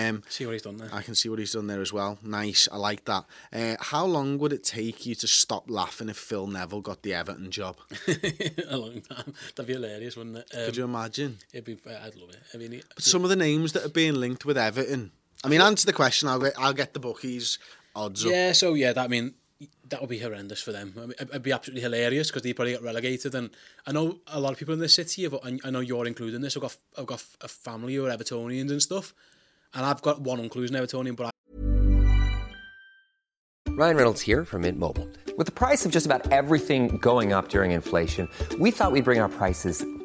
Um, See what he's done there. I can see what he's done there as well. Nice. I like that. Uh, how long would it take you to stop laughing if Phil Neville got the Everton job? a long time. That'd be hilarious, wouldn't it? Um, Could you imagine? It'd be. I'd love it. I mean, it, Some of the names that are being linked with Everton. I mean, answer the question. I'll get, I'll get the bookies odds up. yeah. So yeah, that I mean, that would be horrendous for them. I mean, it'd be absolutely hilarious because they probably get relegated. And I know a lot of people in this city. Have, I know you're including this. I've got I've got a family who are Evertonians and stuff. And I've got one uncle who's an Evertonian, but I, Ryan Reynolds here from Mint Mobile. With the price of just about everything going up during inflation, we thought we'd bring our prices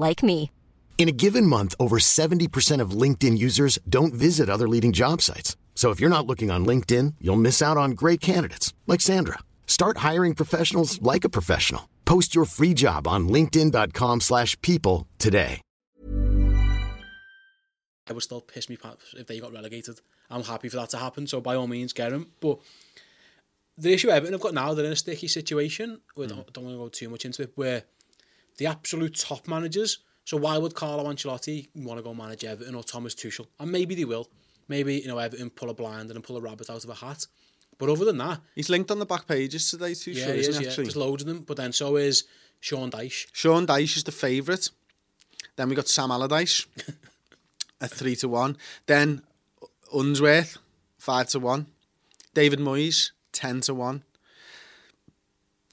like me. In a given month, over 70% of LinkedIn users don't visit other leading job sites. So if you're not looking on LinkedIn, you'll miss out on great candidates like Sandra. Start hiring professionals like a professional. Post your free job on linkedin.com/people slash people today. it would still piss me pants if they got relegated. I'm happy for that to happen, so by all means, get him. But the issue Everton have got now, they're in a sticky situation. We don't, don't want to go too much into it, where the absolute top managers. So why would Carlo Ancelotti want to go manage Everton or Thomas Tuchel? And maybe they will. Maybe you know Everton pull a blind and pull a rabbit out of a hat. But other than that, He's linked on the back pages today too, yeah, sure, is, yeah. actually? There's loads of them. But then so is Sean Dyche. Sean Dyche is the favourite. Then we got Sam Allardyce at three to one. Then Unsworth five to one. David Moyes ten to one.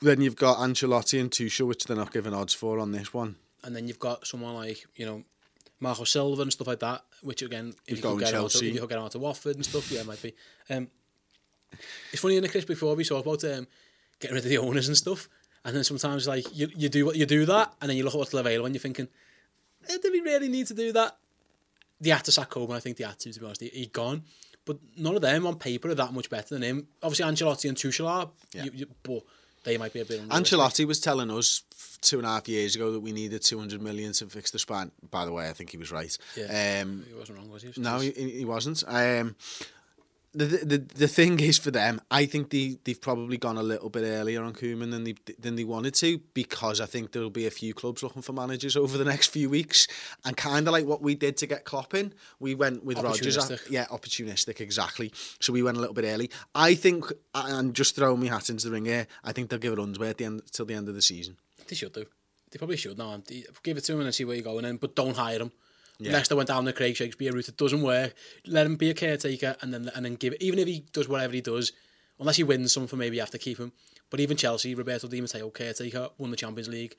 Then you've got Ancelotti and Tuchel, which they're not giving odds for on this one. and then you've got someone like you know Marco Silva and stuff like that, which again, if He's you could get him out Chelsea. you could get out to Watford and stuff, yeah, it might be. Um, it's funny in the Chris before we talked about um, getting rid of the owners and stuff, and then sometimes like you, you do what you do that, and then you look at what's available and you're thinking, eh, do we really need to do that? They had to sack Koeman, I think they had to, to be honest. He, he gone. But none of them on paper are that much better than him. Obviously, Ancelotti and Tuchel are, you, you, but they might be a bit. Ancelotti was telling us two and a half years ago that we needed 200 million to fix the span. By the way, I think he was right. Yeah. Um, He wasn't wrong, was he? No, he, he wasn't. Um, the, the the thing is for them, I think they they've probably gone a little bit earlier on Koeman than they than they wanted to because I think there'll be a few clubs looking for managers over the next few weeks, and kind of like what we did to get Klopp in, we went with Rodgers. Yeah, opportunistic, exactly. So we went a little bit early. I think, and just throwing my hat into the ring here, I think they'll give it Unsworth at the end till the end of the season. They should do. They probably should now. They- Give it to him and see where you're going in, but don't hire him. Leicester went down the Craig Shakespeare route. It doesn't work. Let him be a caretaker and then and then give it. Even if he does whatever he does, unless he wins something, maybe you have to keep him. But even Chelsea, Roberto Di Matteo, caretaker, won the Champions League.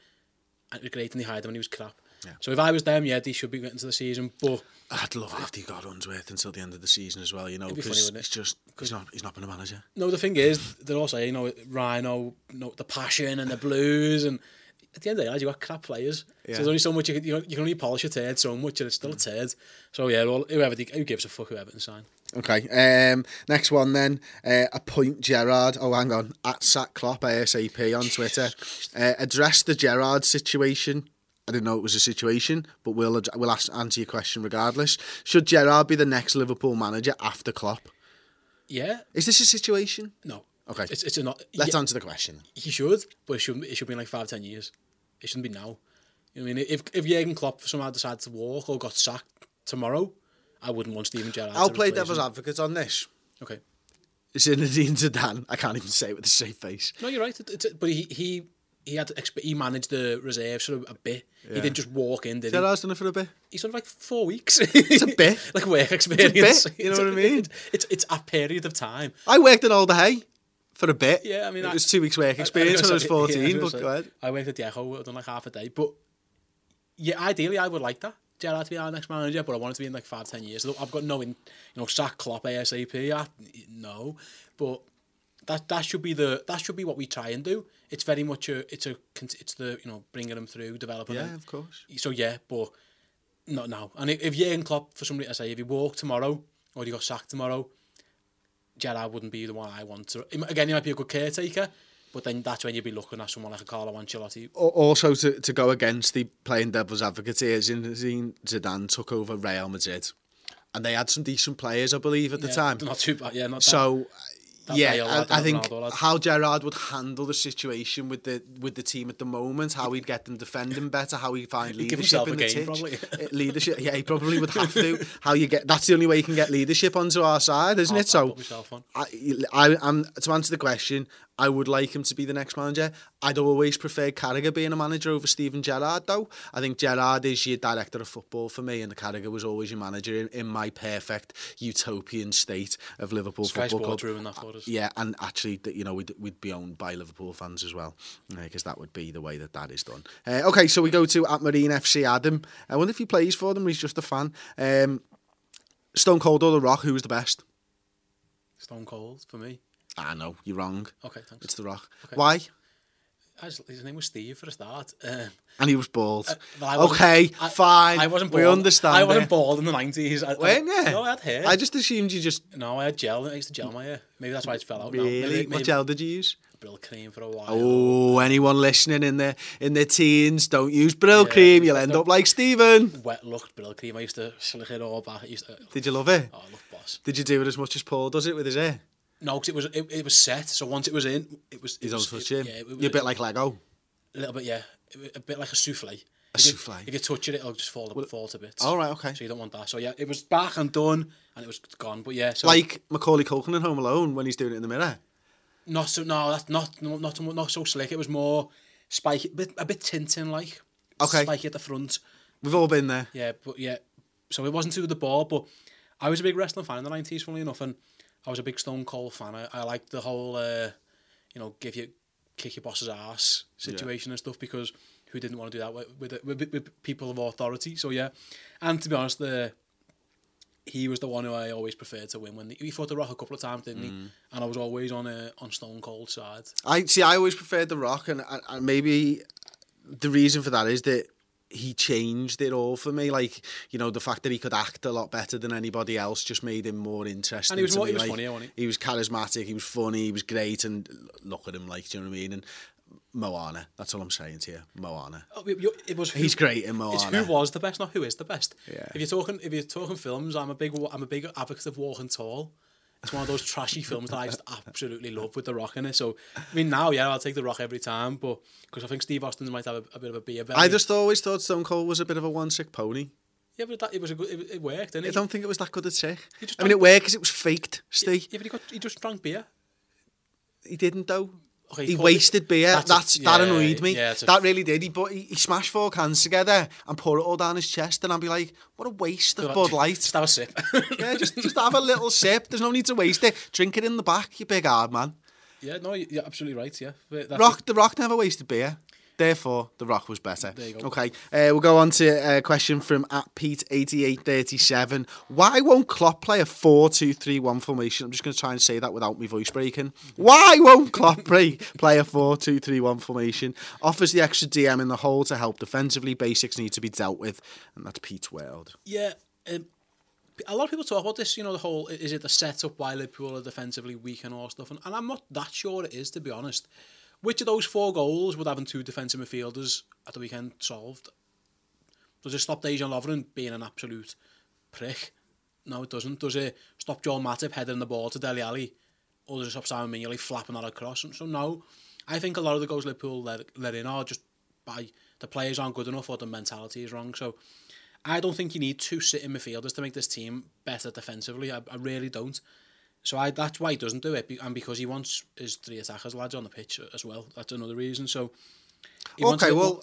And it was great, and they hired him, and he was crap. So if I was them, yeah, they should be getting to the season. But I'd love it if they got Unsworth until the end of the season as well. You know, because it? it's just because he's not he's not been a manager. no, the thing is, they're all saying, oh, you know, Rhino, oh, you know, the passion and the blues, and at the end of the day, you got crap players. So there's only so much you can, you, can- you can only polish a turd so much, and it's still a turd. So yeah, well, whoever who gives a fuck whoever they sign. Okay. Um, next one then. Uh, appoint Gerrard. Oh, hang on. At Sack Klopp ASAP on Twitter. Uh, address the Gerrard situation. I didn't know it was a situation, but we'll we'll ask, answer your question regardless. Should Gerrard be the next Liverpool manager after Klopp? Yeah, Is this a situation? no. Okay. It's it's not. Let's yeah, answer the question. He should, but it shouldn't. It should be in like five ten years. It shouldn't be now. You know what I mean? If if Jurgen Klopp somehow decided to walk or got sacked tomorrow, I wouldn't want Steven Gerrard. I'll play devil's him. advocate on this. Okay. Zinedine Zidane. I can't even say it with a straight face. No, you're right. It, but he he he had exp- he managed the reserve sort of a bit. He didn't just walk in, did he? Gerrard's done it for a bit. He's done like four weeks. It's a bit. like work experience. bit, you know what I mean? It's, it's it's a period of time. I worked in all the Hay for a bit. Yeah, I mean, it I- was two weeks work experience when I was Yeah, 14, I but go ahead. I worked at the Echo, I've done like half a day. But yeah, ideally, I would like that. Gerrard to be our next manager, but I want it to be in like five, ten years. Look, I've got no, in, you know, sack Klopp ASAP. I, no, but that that should be the that should be what we try and do. It's very much a it's a it's the you know bringing them through, developing Yeah, them. of course. So yeah, but not now. And if, if Jurgen Klopp, for somebody to say, if he walked tomorrow or he got sacked tomorrow, Gerrard wouldn't be the one I want to. Again, he might be a good caretaker, but then that's when you'd be looking at someone like a Carlo Ancelotti. Al- Also, to, to go against the playing devil's advocate here, Zinedine Zidane took over Real Madrid, and they had some decent players, I believe, at the Yeah, time. Not too bad, yeah, not. So, yeah, I, I think how Gerrard would handle the situation with the with the team at the moment, how he'd get them defending better, how he'd find He'd leadership in the game, pitch. probably. Uh, leadership, yeah, he probably would have to. How you get that's the only way you can get leadership onto our side, isn't I'll- it? So, put myself on. I, I, I'm to answer the question. I would like him to be the next manager. I'd always prefer Carragher being a manager over Steven Gerrard, though. I think Gerrard is your director of football for me, and Carragher was always your manager in, in my perfect utopian state of Liverpool Sky Football Sports Club. ruined that for us. Yeah, and actually, that you know, we'd, we'd be owned by Liverpool fans as well, because that would be the way that that is done. Uh, okay, so we go to at Marine FC Adam. I wonder if he plays for them. or He's just a fan. Um, Stone Cold or The Rock, who was the best? Stone Cold for me. Ah, no, you're wrong. Okay, thanks. It's The Rock. Okay. Why? His, his name was Steve for a start. Um, And he was bald. I okay, I- fine. I wasn't bald. We understand. I wasn't it. bald in the nineties. Weren't you? No, I had hair. I just assumed you just no, I had gel. I used to gel my hair. Maybe that's why it fell out. now. really. Maybe, what maybe gel did you use? Brylcreem for a while. Oh, anyone listening in their in their teens, don't use Brill Yeah, cream. You'll end up like Stephen. Wet looked Brylcreem. I used to slick it all back. I used to, Did you love it? oh, I love boss. Did you do it as much as Paul does it with his hair? No, because it was it, it was set. So once it was in, it was. It He's on was, touch it. Yeah, it, You're a bit like Lego. a little bit. Yeah, a bit like a souffle. A If you- souffle. If you touch it, it'll just fall fall to bits. All right, okay. So you don't want that. So yeah, it was back and done, and it was gone. But yeah, so Like Macaulay Culkin in Home Alone when he's doing it in the mirror. not so no, that's not no, not not so slick. It was more spiky, a bit a bit Tintin like. Okay. Spiky at the front. We've all been there. Yeah, but yeah. So it wasn't to the ball, but I was a big wrestling fan in the nineties, funnily enough, and I was a big Stone Cold fan. I, I liked the whole, uh, you know, give you kick your boss's ass situation and stuff because who didn't want to do that with with, with, with people of authority? So yeah, and to be honest, the he was the one who I always preferred to win when he fought the Rock a couple of times, didn't he? Mm. And I was always on a on Stone Cold side. I see. I always preferred the Rock, and, and maybe the reason for that is that he changed it all for me. Like you know, the fact that he could act a lot better than anybody else just made him more interesting. And he was more- he was like, funnier, wasn't He was charismatic. He was funny. He was great. And look at him, like, do you know what I mean? And Moana. That's all I'm saying to you, Moana. Oh, it- was who- He's great in It's Moana. who was the best, not who is the best. Yeah. If you're talking, if you're talking films, I'm a big, I'm a big advocate of Walking Tall. It's one of those trashy films that I just absolutely love with The Rock in it. So, I mean, now, yeah, I'll take The Rock every time, but because I think Steve Austin might have a, a bit of a beer belly. I just always thought Stone Cold was a bit of a one sick pony. yeah, but that, it was a good, it, it worked, didn't I don't think it was that good a trick. I mean, it worked because it was faked, Steve. Yeah, but he got, he just drank beer. He didn't though. Okay, he Paul- wasted beer. that's That's, a- that yeah, annoyed me. yeah, that really did. He, he, he smashed four cans together and poured it all down his chest, and I'd be like, "What a waste of Bud Light." Just have a sip. yeah, just just have a little sip. There's no need to waste it. Drink it in the back, you big hard man. yeah, no, you're absolutely right, yeah. Rock, the Rock never wasted beer. Therefore, the Rock was better. There you go. Okay, uh, we'll go on to a question from at Pete8837. Why won't Klopp play a 4 2 3 1 formation? I'm just going to try and say that without my voice breaking. Why won't Klopp play, play a 4 2 3 1 formation? Offers the extra DM in the hole to help defensively. Basics need to be dealt with. And that's Pete's world. Yeah, um, a lot of people talk about this. You know, the whole is it the setup why Liverpool are defensively weak and all stuff, and, and I'm not that sure it is to be honest. Which of those four goals would having two defensive midfielders at the weekend solved? Does it stop Dejan Lovren being an absolute prick? No, it doesn't. Does it stop Joel Matip heading the ball to Dele Alli? Or does it stop Simon Mignolet flapping that across? So no, I think a lot of the goals Liverpool let, let in are just by the players aren't good enough or the mentality is wrong. So I don't think you need two sitting midfielders to make this team better defensively. I, I really don't. So I, that's why he doesn't do it, and because he wants his three attackers lads on the pitch as well. That's another reason. So Okay, well,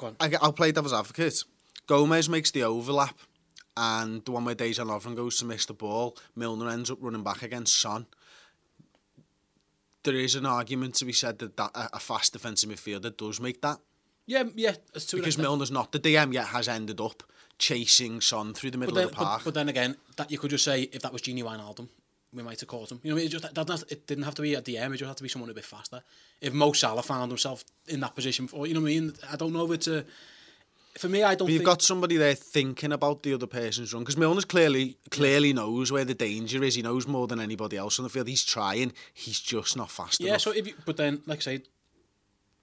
more- on. I, I'll play devil's advocate. Gomez makes the overlap, and the one where Dejan Lovren goes to miss the ball, Milner ends up running back against Son. There is an argument to be said that, that a, fast defensive midfielder does make that yeah, yeah. because. Milner's not the DM yet has ended up chasing Son through the middle then, of the park. but, but then again, that you could just say if that was Gini Wijnaldum, we might have caught him. You know, it just that, that, it didn't have to be a DM. It just had to be someone a bit faster. If Mo Salah found himself in that position, or you know what I mean, I don't know if it's a. For me, I don't. But you've think, got somebody there thinking about the other person's run because Milner's clearly clearly knows where the danger is. He knows more than anybody else on the field. He's trying. He's just not fast Yeah, enough. so if you, but then, like I say,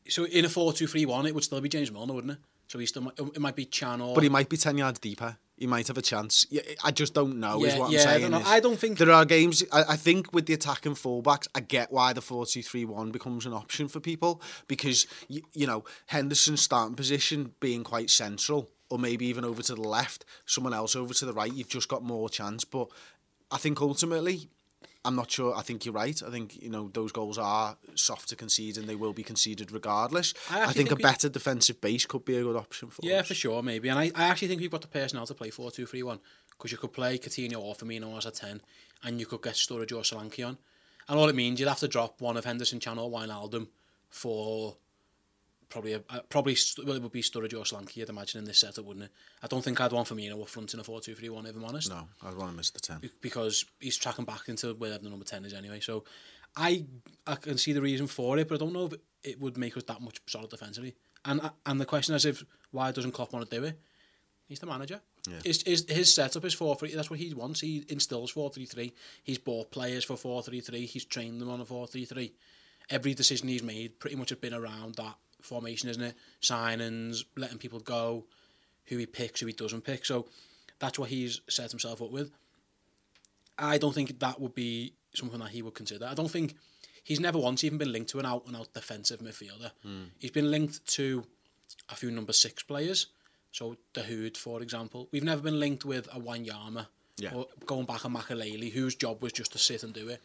so in a 4 2 3 1, it would still be James Milner, wouldn't it? So he still might, it might be Can or. But he might be 10 yards deeper. He might have a chance. I just don't know, is Yeah, what yeah, I'm I saying. don't know. I don't think- There are games, I, I think with the attacking fullbacks, I get why the 4 2 3 1 becomes an option for people because, you, you know, Henderson's starting position being quite central, or maybe even over to the left, someone else over to the right, you've just got more chance. But I think ultimately, I'm not sure. I think you're right. I think you know those goals are soft to concede, and they will be conceded regardless. I I, think, think a we- better defensive base could be a good option for Yeah, us. for sure, maybe. And I, I actually think we've got the personnel to play 4 2 3 1 because you could play Coutinho or Firmino as a 10 and you could get Sturridge or Solanke on. And all it means, you'd have to drop one of Henderson, Can or Wijnaldum for probably, a, uh, probably well, it would be Sturridge or Solanke, I'd imagine, in this setup, wouldn't it? I don't think I'd want Firmino up front in a 4 2 3 1, if I'm honest. No, I'd want to miss the ten. Be- because he's tracking back into wherever the number 10 is anyway. So I I can see the reason for it, but I don't know if it would make us that much solid defensively. And and the question is if why doesn't Klopp want to do it? He's the manager. Yeah. His, his, his setup is 4 3. That's what he wants. He instills 4 3 3. He's bought players for 4 3 3. He's trained them on a 4 3 3. Every decision he's made pretty much has been around that formation, isn't it? Signings, letting people go, who he picks, who he doesn't pick. So that's what he's set himself up with. I don't think that would be something that he would consider. I don't think he's never once even been linked to an out and out defensive midfielder. Hmm. He's been linked to a few number six players. So the Hood, for example, we've never been linked with a Wanyama Yeah. or going back a Makelele, whose job was just to sit and do it.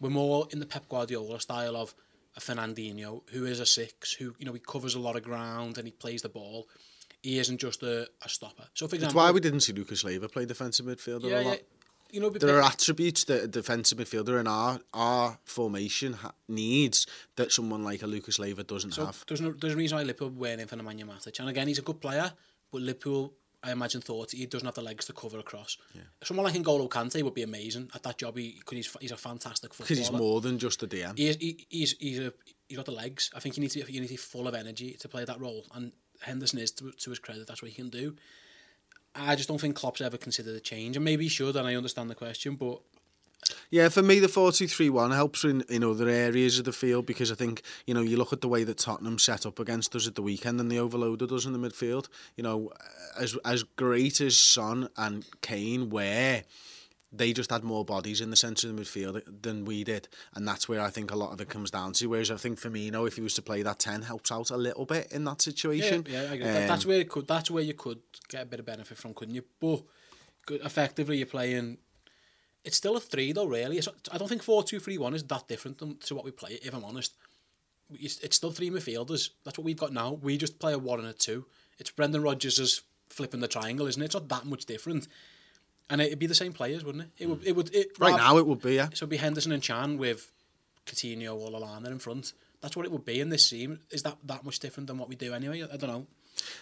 We're more in the Pep Guardiola style of Fernandinho, who is a six, who you know he covers a lot of ground and he plays the ball. He isn't just a, a stopper. So for That's why we didn't see Lucas Leiva play defensive midfielder yeah, a yeah, lot. you know, There are attributes that a defensive midfielder in our our formation ha- needs that someone like a Lucas Leiva doesn't So have. there's no there's a reason why Liverpool weren't in for Nemanja Matic. And again, he's a good player, but Liverpool, I imagine, thought he doesn't have the legs to cover across. Someone like N'Golo Kante would be amazing at that job. He because he's he's a fantastic footballer. Because he's more than just a DM. He, he, he's, he's, a, he's got the legs. I think you need to you need to be full of energy to play that role. And Henderson is to, to his credit. That's what he can do. I just don't think Klopp's ever considered a change, and maybe he should. And I understand the question, but Yeah, for me, the 4-2-3-1 helps in, in other areas of the field because I think, you know, you look at the way that Tottenham set up against us at the weekend and they overloaded us in the midfield. You know, as as great as Son and Kane were, they just had more bodies in the centre of the midfield than we did. And that's where I think a lot of it comes down to. Whereas I think Firmino, if he was to play that 10, helps out a little bit in that situation. yeah, I agree. That- that's Um, where it could. That's where you could get a bit of benefit from, couldn't you? But effectively, you're playing. It's still a three though, really. It's, I don't think four two three one is that different than, to what we play. If I'm honest, it's, it's still three midfielders. That's what we've got now. We just play a one and a two. It's Brendan Rodgers is flipping the triangle, isn't it? It's not that much different. And it'd be the same players, wouldn't it? It would. Hmm. It would. It, Right rather- now it would be, yeah. So it'd be Henderson and Can with Coutinho or Lallana in front. That's what it would be in this team. Is that that much different than what we do anyway? I, I don't know.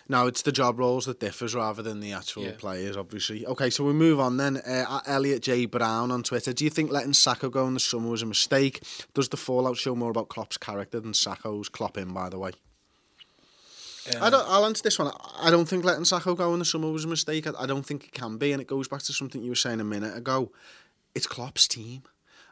No, it's the job roles that differs rather than the actual Yeah. players, obviously. Okay, so we move on then. Uh, Elliot J. Brown on Twitter. Do you think letting Sakho go in the summer was a mistake? Does the fallout show more about Klopp's character than Sakho's? Klopp in, by the way. I don't, I'll answer this one. I don't think letting Sakho go in the summer was a mistake. I, I don't think it can be, and it goes back to something you were saying a minute ago. It's Klopp's team.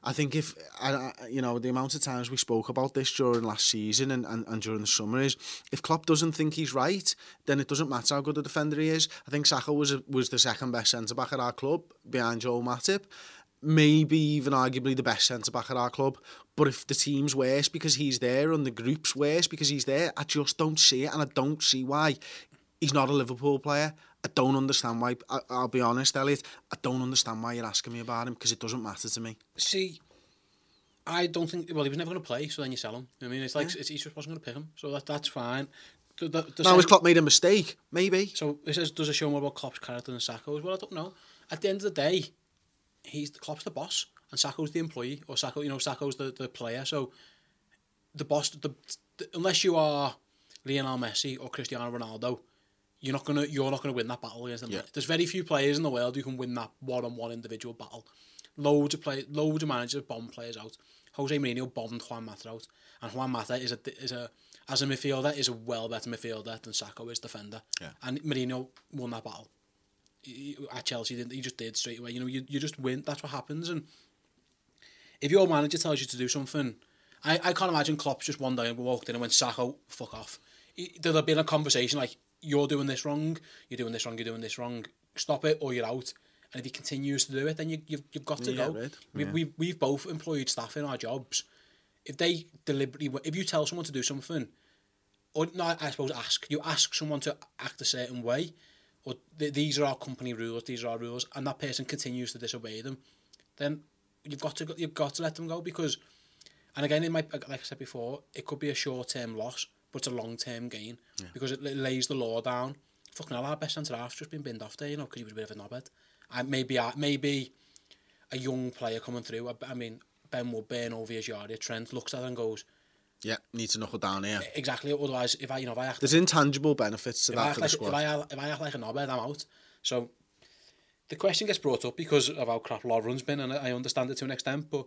I think if I, you know the amount of times we spoke about this during last season and, and, and during the summer is if Klopp doesn't think he's right, then it doesn't matter how good a defender he is. I think Sakho was was the second best centre back at our club behind Joel Matip, maybe even arguably the best centre back at our club. But if the team's worse because he's there and the group's worse because he's there, I just don't see it, and I don't see why. He's not a Liverpool player. I don't understand why. I, I'll be honest, Elliot. I don't understand why you're asking me about him because it doesn't matter to me. See, I don't think. Well, he was never going to play, so then you sell him. I mean, it's like it's, he just wasn't going to pick him, so that that's fine. The, the, the Now, same- has Klopp made a mistake? Maybe. So it says, does it show more about Klopp's character than Sakho's? Well, I don't know. At the end of the day, he's Klopp's the boss, and Sakho's the employee, or Sakho, you know, Sakho's the, the player. So the boss, the, the unless you are Lionel Messi or Cristiano Ronaldo, you're not gonna you're not gonna win that battle against them. Yeah. There's very few players in the world who can win that one on one individual battle. Loads of play, loads of managers bomb players out. Jose Mourinho bombed Juan Mata out, and Juan Mata is a is a as a midfielder is a well better midfielder than Sakho is defender. Yeah. And Mourinho won that battle. He- At Chelsea, he didn't- he just did straight away. You know, you, you just win. That's what happens. And if your manager tells you to do something, I, I can't imagine Klopp just one day walked in and went, Sakho, fuck off. He- There'd have been a conversation like, you're doing this wrong, you're doing this wrong, you're doing this wrong, stop it or you're out. And if he continues to do it, then you, you've, you've got to Yeah, go. right. We, Yeah. we've, we've both employed staff in our jobs. If they deliberately, if you tell someone to do something, or no, I suppose ask, you ask someone to act a certain way, or th- these are our company rules, these are our rules, and that person continues to disobey them, then you've got to go- you've got to let them go because, and again, it might like I said before, it could be a short term loss, but it's a long term gain because it, it lays the law down. Fucking hell, our best centre half's just been binned off there, you know, because he was a bit of a knobhead. And maybe maybe a young player coming through. I, I mean, Ben Woodburn over his yard. Trent looks at it and goes, Yeah, need to knuckle down here. exactly. Otherwise, if I you know if I act There's intangible benefits to that for the squad. if, I, act- if I act like a knobhead, I'm out. So the question gets brought up because of how crap Lovren's been, and I I understand it to an extent, but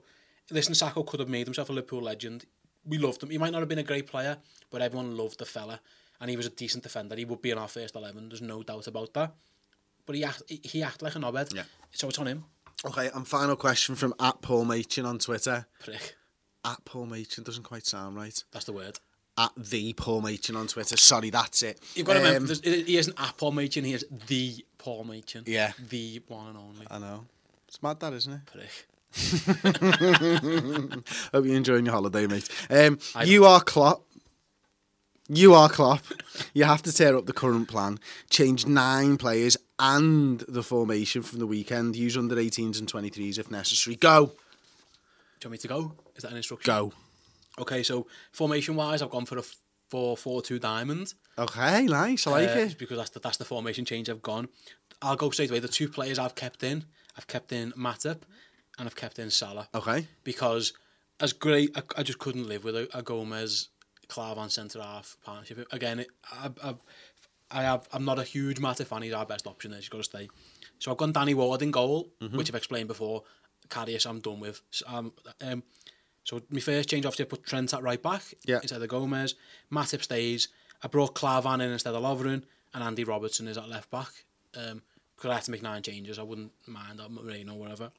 listen, Sakho could have made himself a Liverpool legend. We loved him. He might not have been a great player, but everyone loved the fella, and he was a decent defender. He would be in our first eleven. There's no doubt about that. But he act, he acted like a knobhead. Yeah. So it's on him. Okay, and final question from at Paul Machin on Twitter. Prick. At Paul Machin doesn't quite sound right. That's the word. At the Paul Machin on Twitter. Sorry, that's it. You've got to remember, Um, he isn't at Paul Machin, he is the Paul Machin. Yeah. The one and only. I know. It's mad, that isn't it? Prick. Hope you're enjoying your holiday, mate. Um, you are Klopp. You are Klopp. you have to tear up the current plan, change nine players and the formation from the weekend. Use under 18s and 23s if necessary. Go. Do you want me to go? Is that an instruction? Go. Okay, so formation wise, I've gone for a 4 4 2 diamond. Okay, nice. I like uh, it. Because that's the, that's the formation change I've gone. I'll go straight away. The two players I've kept in, I've kept in Matip and I've kept in Salah. Okay. Because as great, I, I just couldn't live with a, a Gomez Klavan centre half partnership. Again, it, I, I've, I have, I'm not a huge Matip fan. He's our best option there. He's got to stay. So I've gone Danny Ward in goal, Mm-hmm. which I've explained before. Karius, I'm done with. So, um, um, so my first change, obviously, I put Trent at right back Yeah. instead of Gomez. Matip stays. I brought Klavan in instead of Lovren, and Andy Robertson is at left back. Um, because I had to make nine changes, I wouldn't mind Moreno or whatever.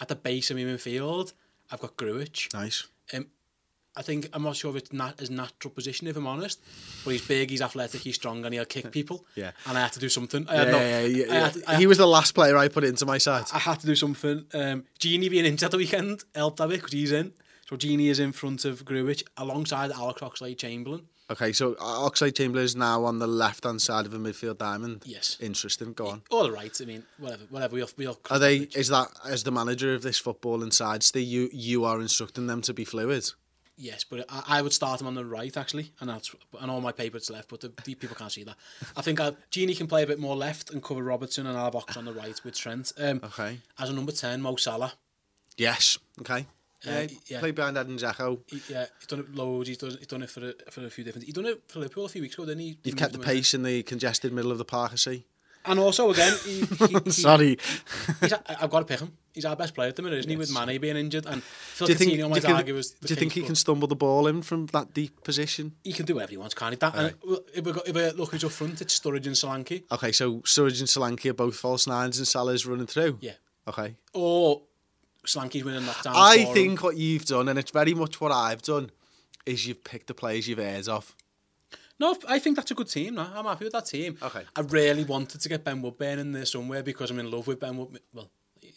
At the base of my midfield, I've got Grujic. Nice. Um, I think I'm not sure if it's not his natural position, if I'm honest. But he's big, he's athletic, he's strong, and he'll kick people. Yeah. And I had to do something. I Yeah, had no, yeah, yeah, yeah. to- he was the last player I put into my side. I had to do something. Um, Gini being injured the weekend helped a bit because he's in. So Gini is in front of Grujic alongside Alex Oxlade Chamberlain. Okay, so Chamberlain is now on the left-hand side of a midfield diamond. Yes. Interesting. Go on. All right, I mean, whatever, whatever. We'll, we'll Are they? Is that as the manager of this football inside? Steve, you you are instructing them to be fluid. Yes, but I, I would start him on the right actually, and that's and all my papers left. But the, the people can't see that. I think I, Gini can play a bit more left and cover Robertson, and I'll have Ox on the right with Trent. Um, Okay. As a number ten, Mo Salah. Yes. Okay. Yeah, uh, yeah. Behind Adam Zacho. He, yeah, he's done it loads. He's done, he's done it for a, for a few different... He's done it for Liverpool a few weeks ago, didn't he? You've kept the pace in the congested middle of the park, I see. And also, again... He, he, Sorry. He, I've got to pick him. He's our best player at the minute, isn't yes. he, with Mane being injured? And Phil do you think, Coutinho might argue was the Do you think he can stumble the ball in from that deep position? He can do whatever he wants, can't he? That, right. and if, got if we look who's up front, it's Sturridge and Solanke. Okay, so Sturridge and Solanke are both false nines and Salah's running through? Yeah. Okay. Or Solanke's winning knockdown. I for him. think what you've done, and it's very much what I've done, is you've picked the players you've heard of. No, I think that's a good team. No? I'm happy with that team. Okay. I really wanted to get Ben Woodburn in there somewhere because I'm in love with Ben Woodburn. Well,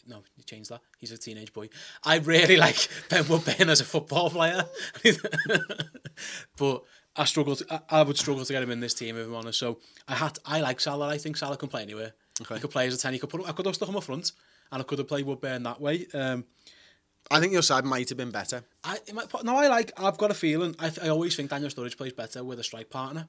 no, you changed that. He's a teenage boy. I really like Ben Woodburn as a football player. but I struggle. To, I, I would struggle to get him in this team if I'm honest. So I had. I like Salah. I think Salah can play anywhere. Okay. He could play as a ten. He could put. I could have stuck him up front, and I could have played Woodburn that way. Um, I think your side might have been better. I might, no, I like. I've got a feeling. I, I always think Daniel Sturridge plays better with a strike partner.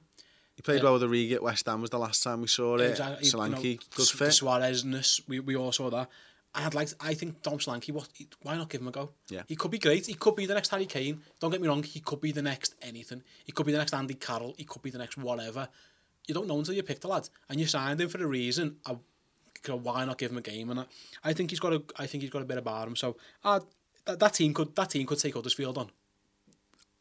He played well with Origi at West Ham was the last time we saw it. Exactly. you know, Solanke, good fit. Suarez-ness, we, we all saw that. I'd like. I think Dom Solanke. What? Why not give him a go? Yeah. He could be great. He could be the next Harry Kane. Don't get me wrong. He could be the next anything. He could be the next Andy Carroll. He could be the next whatever. You don't know until you pick the lad, and you signed him for a reason. I, why not give him a game? And I, I think he's got a. I think he's got a bit about him. So uh, that, that team could. That team could take Huddersfield on.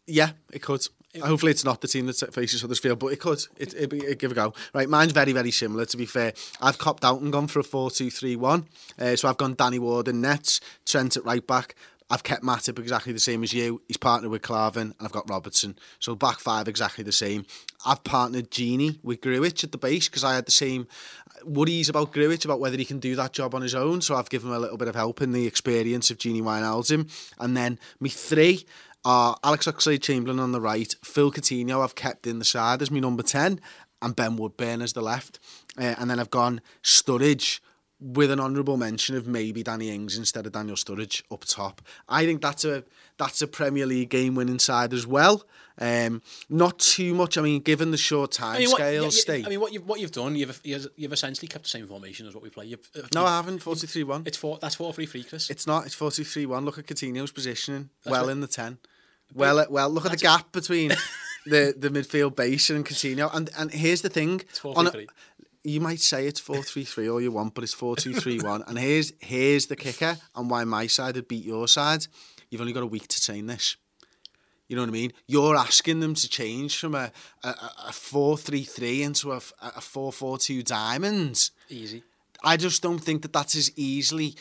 Yeah, it could. Hopefully, it's not the team that faces Huddersfield, but it could. It, it'd, be, it'd give a go. Right, mine's very, very similar, to be fair. I've copped out and gone for a 4 2 3 1. Uh, so I've gone Danny Ward in nets, Trent at right back. I've kept Matip exactly the same as you. He's partnered with Klavan, and I've got Robertson. So back five exactly the same. I've partnered Gini with Grujic at the base because I had the same worries about Grujic about whether he can do that job on his own. So I've given him a little bit of help in the experience of Gini Wijnaldum. And then me three are Alex Oxlade-Chamberlain on the right, Phil Coutinho I've kept in the side as my number 10, and Ben Woodburn as the left. Uh, and then I've gone Sturridge with an honourable mention of maybe Danny Ings instead of Daniel Sturridge up top. I think that's a that's a Premier League game winning side as well. Um, not too much. I mean, given the short time I mean, what, scale, yeah, Steve. I mean, what you've what you've done, you've you've, you've essentially kept the same formation as what we play. You've, uh, no, I haven't. 43-1. It's four. That's four three three, Chris. It's not. It's 43-1. Look at Coutinho's positioning. That's well right. in the 10. Well, well. Look at the gap between the, the midfield base and Coutinho. And and here's the thing. It's four three three. You might say it's 4-3-3 all you want, but it's 4-2-3-1. and here's here's the kicker and why my side would beat your side. you've only got a week to train this. You know what I mean? You're asking them to change from a a, a four three three into a, a four four two diamond. Easy. I just don't think that that's as easily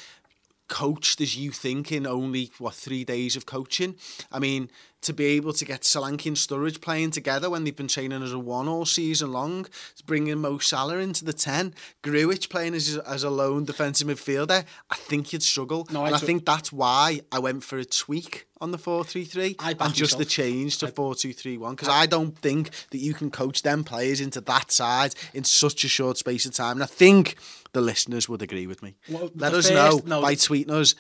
coached as you think in only what three days of coaching. I mean, to be able to get Solanke and Sturridge playing together when they've been training as a one all season long, bringing Mo Salah into the ten, Grujic playing as as a lone defensive midfielder, I think you'd struggle. No, and I I t- think that's why I went for a tweak on the four three three I back and just the change to four two three one because I don't think that you can coach them players into that side in such a short space of time. And I think the listeners would agree with me. Well, Let us know no, by tweeting us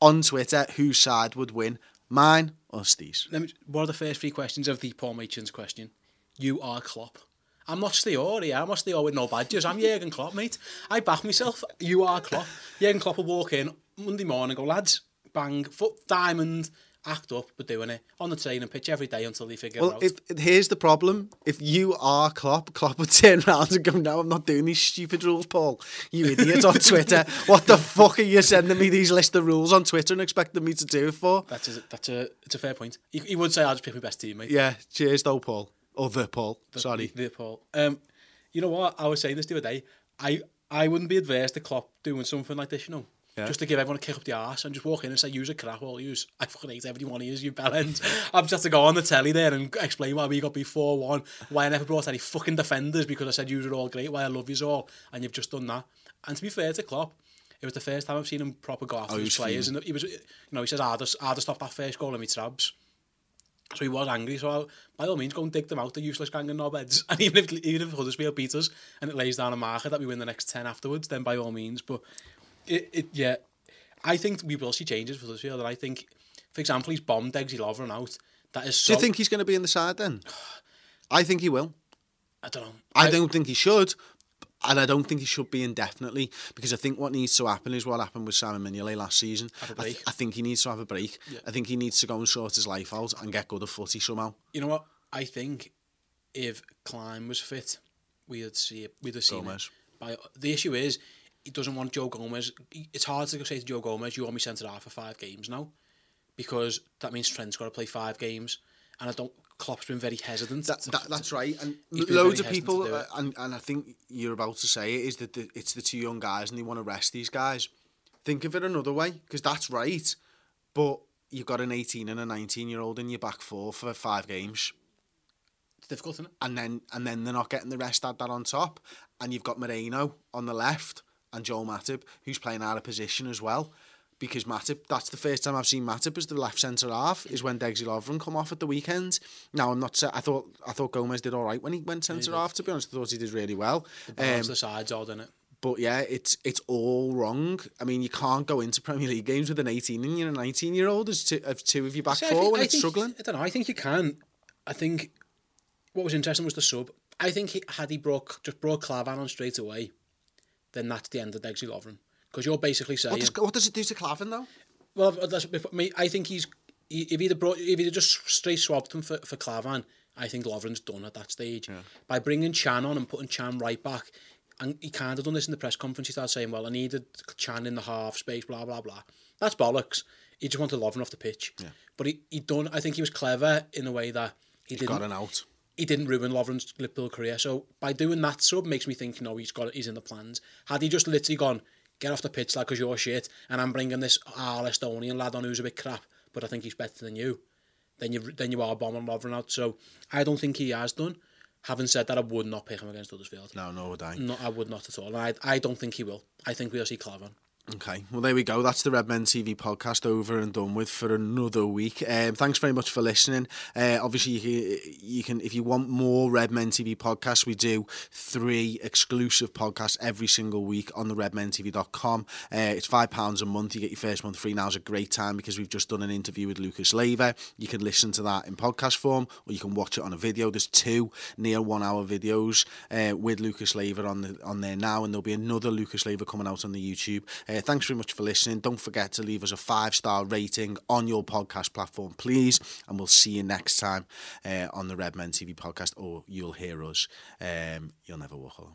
on Twitter whose side would win, mine or Steve's. Let me, what are the first three questions of the Paul Machin's question? You are Klopp. I'm not Ste Hoare here. I'm not Ste Hoare with no badges. I'm Jurgen Klopp, mate. I back myself. You are Klopp. Jurgen Klopp will walk in Monday morning and go, lads, bang, foot diamond, act up, we're doing it. On the training pitch every day until they figure Well, it out. if here's the problem: if you are Klopp, Klopp would turn around and go, "No, I'm not doing these stupid rules, Paul. You idiot on Twitter. What the fuck are you sending me these list of rules on Twitter and expecting me to do it for?" that's a, that's a, it's a fair point. He, he would say, I'll just pick my best team, mate. Yeah, cheers though, Paul. Or the Paul. The- Sorry. the Paul. Um, you know what? I was saying this the other day. I I wouldn't be adverse to Klopp doing something like this, you know. Yeah. Just to give everyone a kick up the arse and just walk in and say, use a crap, all use. I fucking hate every one of yous, you bellends. I'm just have to go on the telly there and explain why we got beat 4 1, why I never brought any fucking defenders because I said you were all great, why I love yous all, and you've just done that. And to be fair to Klopp, it was the first time I've seen him proper go after Oh, his players. fuming. And he was, you know, he says, I'd have, I'd have stopped that first goal in my trabs. So he was angry. So I, by all means, go and dig them out, the useless gang and knobheads. And even if even if Huddersfield beat us and it lays down a marker that we win the next ten afterwards, then by all means. But it, it yeah, I think we will see changes for Huddersfield. And I think, for example, he's bombed Degsy Lovren out. That is so. Do you think he's going to be in the side then? I think he will. I don't know. I don't think he should, and I don't think he should be indefinitely because I think what needs to happen is what happened with Simon Mignolet last season. I, th-. I think he needs to have a break. Yeah. I think he needs to go and sort his life out and get good at footy somehow. You know what? I think if Klein was fit, we'd see it. We'd have seen Gomez. it. By, the issue is he doesn't want Joe Gomez. It's hard to say to Joe Gomez, "You want me centre half for five games now," because that means Trent's got to play five games, and I don't. Klopp's been very hesitant. That, to- that, that's right, and loads of people, uh, and, and I think you're about to say it is that the, it's the two young guys, and they want to rest these guys. Think of it another way, because that's right, but you've got an 18 and a 19 year old in your back four for five games. It's difficult, isn't it? and then and then they're not getting the rest add that on top. And you've got Moreno on the left and Joel Matip, who's playing out of position as well. Because Matip, that's the first time I've seen Matip as the left centre half, is when Degsy Lovren come off at the weekend. Now I'm not. I thought I thought Gomez did all right when he went centre half. To be honest, I thought he did really well. Balance Um, the sides odd, isn't it? but yeah, it's it's all wrong. I mean, you can't go into Premier League games with an 18 and you're a 19 year old as two, of two of your back See, four think- when I it's think- struggling. I don't know. I think you can. I think what was interesting was the sub. I think he, had he brought just brought Klavan on straight away, then that's the end of Degsy Lovren. Because you're basically saying, What does, what does it do to Klavan though? well, that's. I think he's he, if he'd have brought if he'd have just straight swapped him for for Klavan, I think Lovren's done at that stage. By bringing Can on and putting Can right back, and he kind of done this in the press conference. He started saying, "Well, I needed Can in the half space, blah blah blah." That's bollocks. He just wanted Lovren off the pitch. Yeah. But he he done. I think he was clever in a way that he didn't Got an out. He didn't ruin Lovren's Liverpool career. So by doing that sub makes me think, no, he's got he's in the plans. Had he just literally gone, get off the pitch like because you're shit, and I'm bringing this Al Estonian lad on who's a bit crap, but I think he's better than you, then you then you are bombing Lovren out. So I don't think he has done. Having said that, I would not pick him against Huddersfield. No, no, I? No, I would not at all. I I don't think he will. I think we'll see Klavan. Okay, well there we go. That's the Red Men TV podcast over and done with for another week. Um, thanks very much for listening. Uh, obviously, you can, you can if you want more Red Men TV podcasts, we do three exclusive podcasts every single week on the redmentv.com. Uh, it's five pounds a month. You get your first month free. now. Now's a great time because we've just done an interview with Lucas Leiva. You can listen to that in podcast form, or you can watch it on a video. There's two near one hour videos uh, with Lucas Leiva on the on there now, and there'll be another Lucas Leiva coming out on the YouTube. Uh, thanks very much for listening. Don't forget to leave us a five star rating on your podcast platform, please. And we'll see you next time uh, on the Red Men TV podcast, or you'll hear us. Um, you'll never walk alone.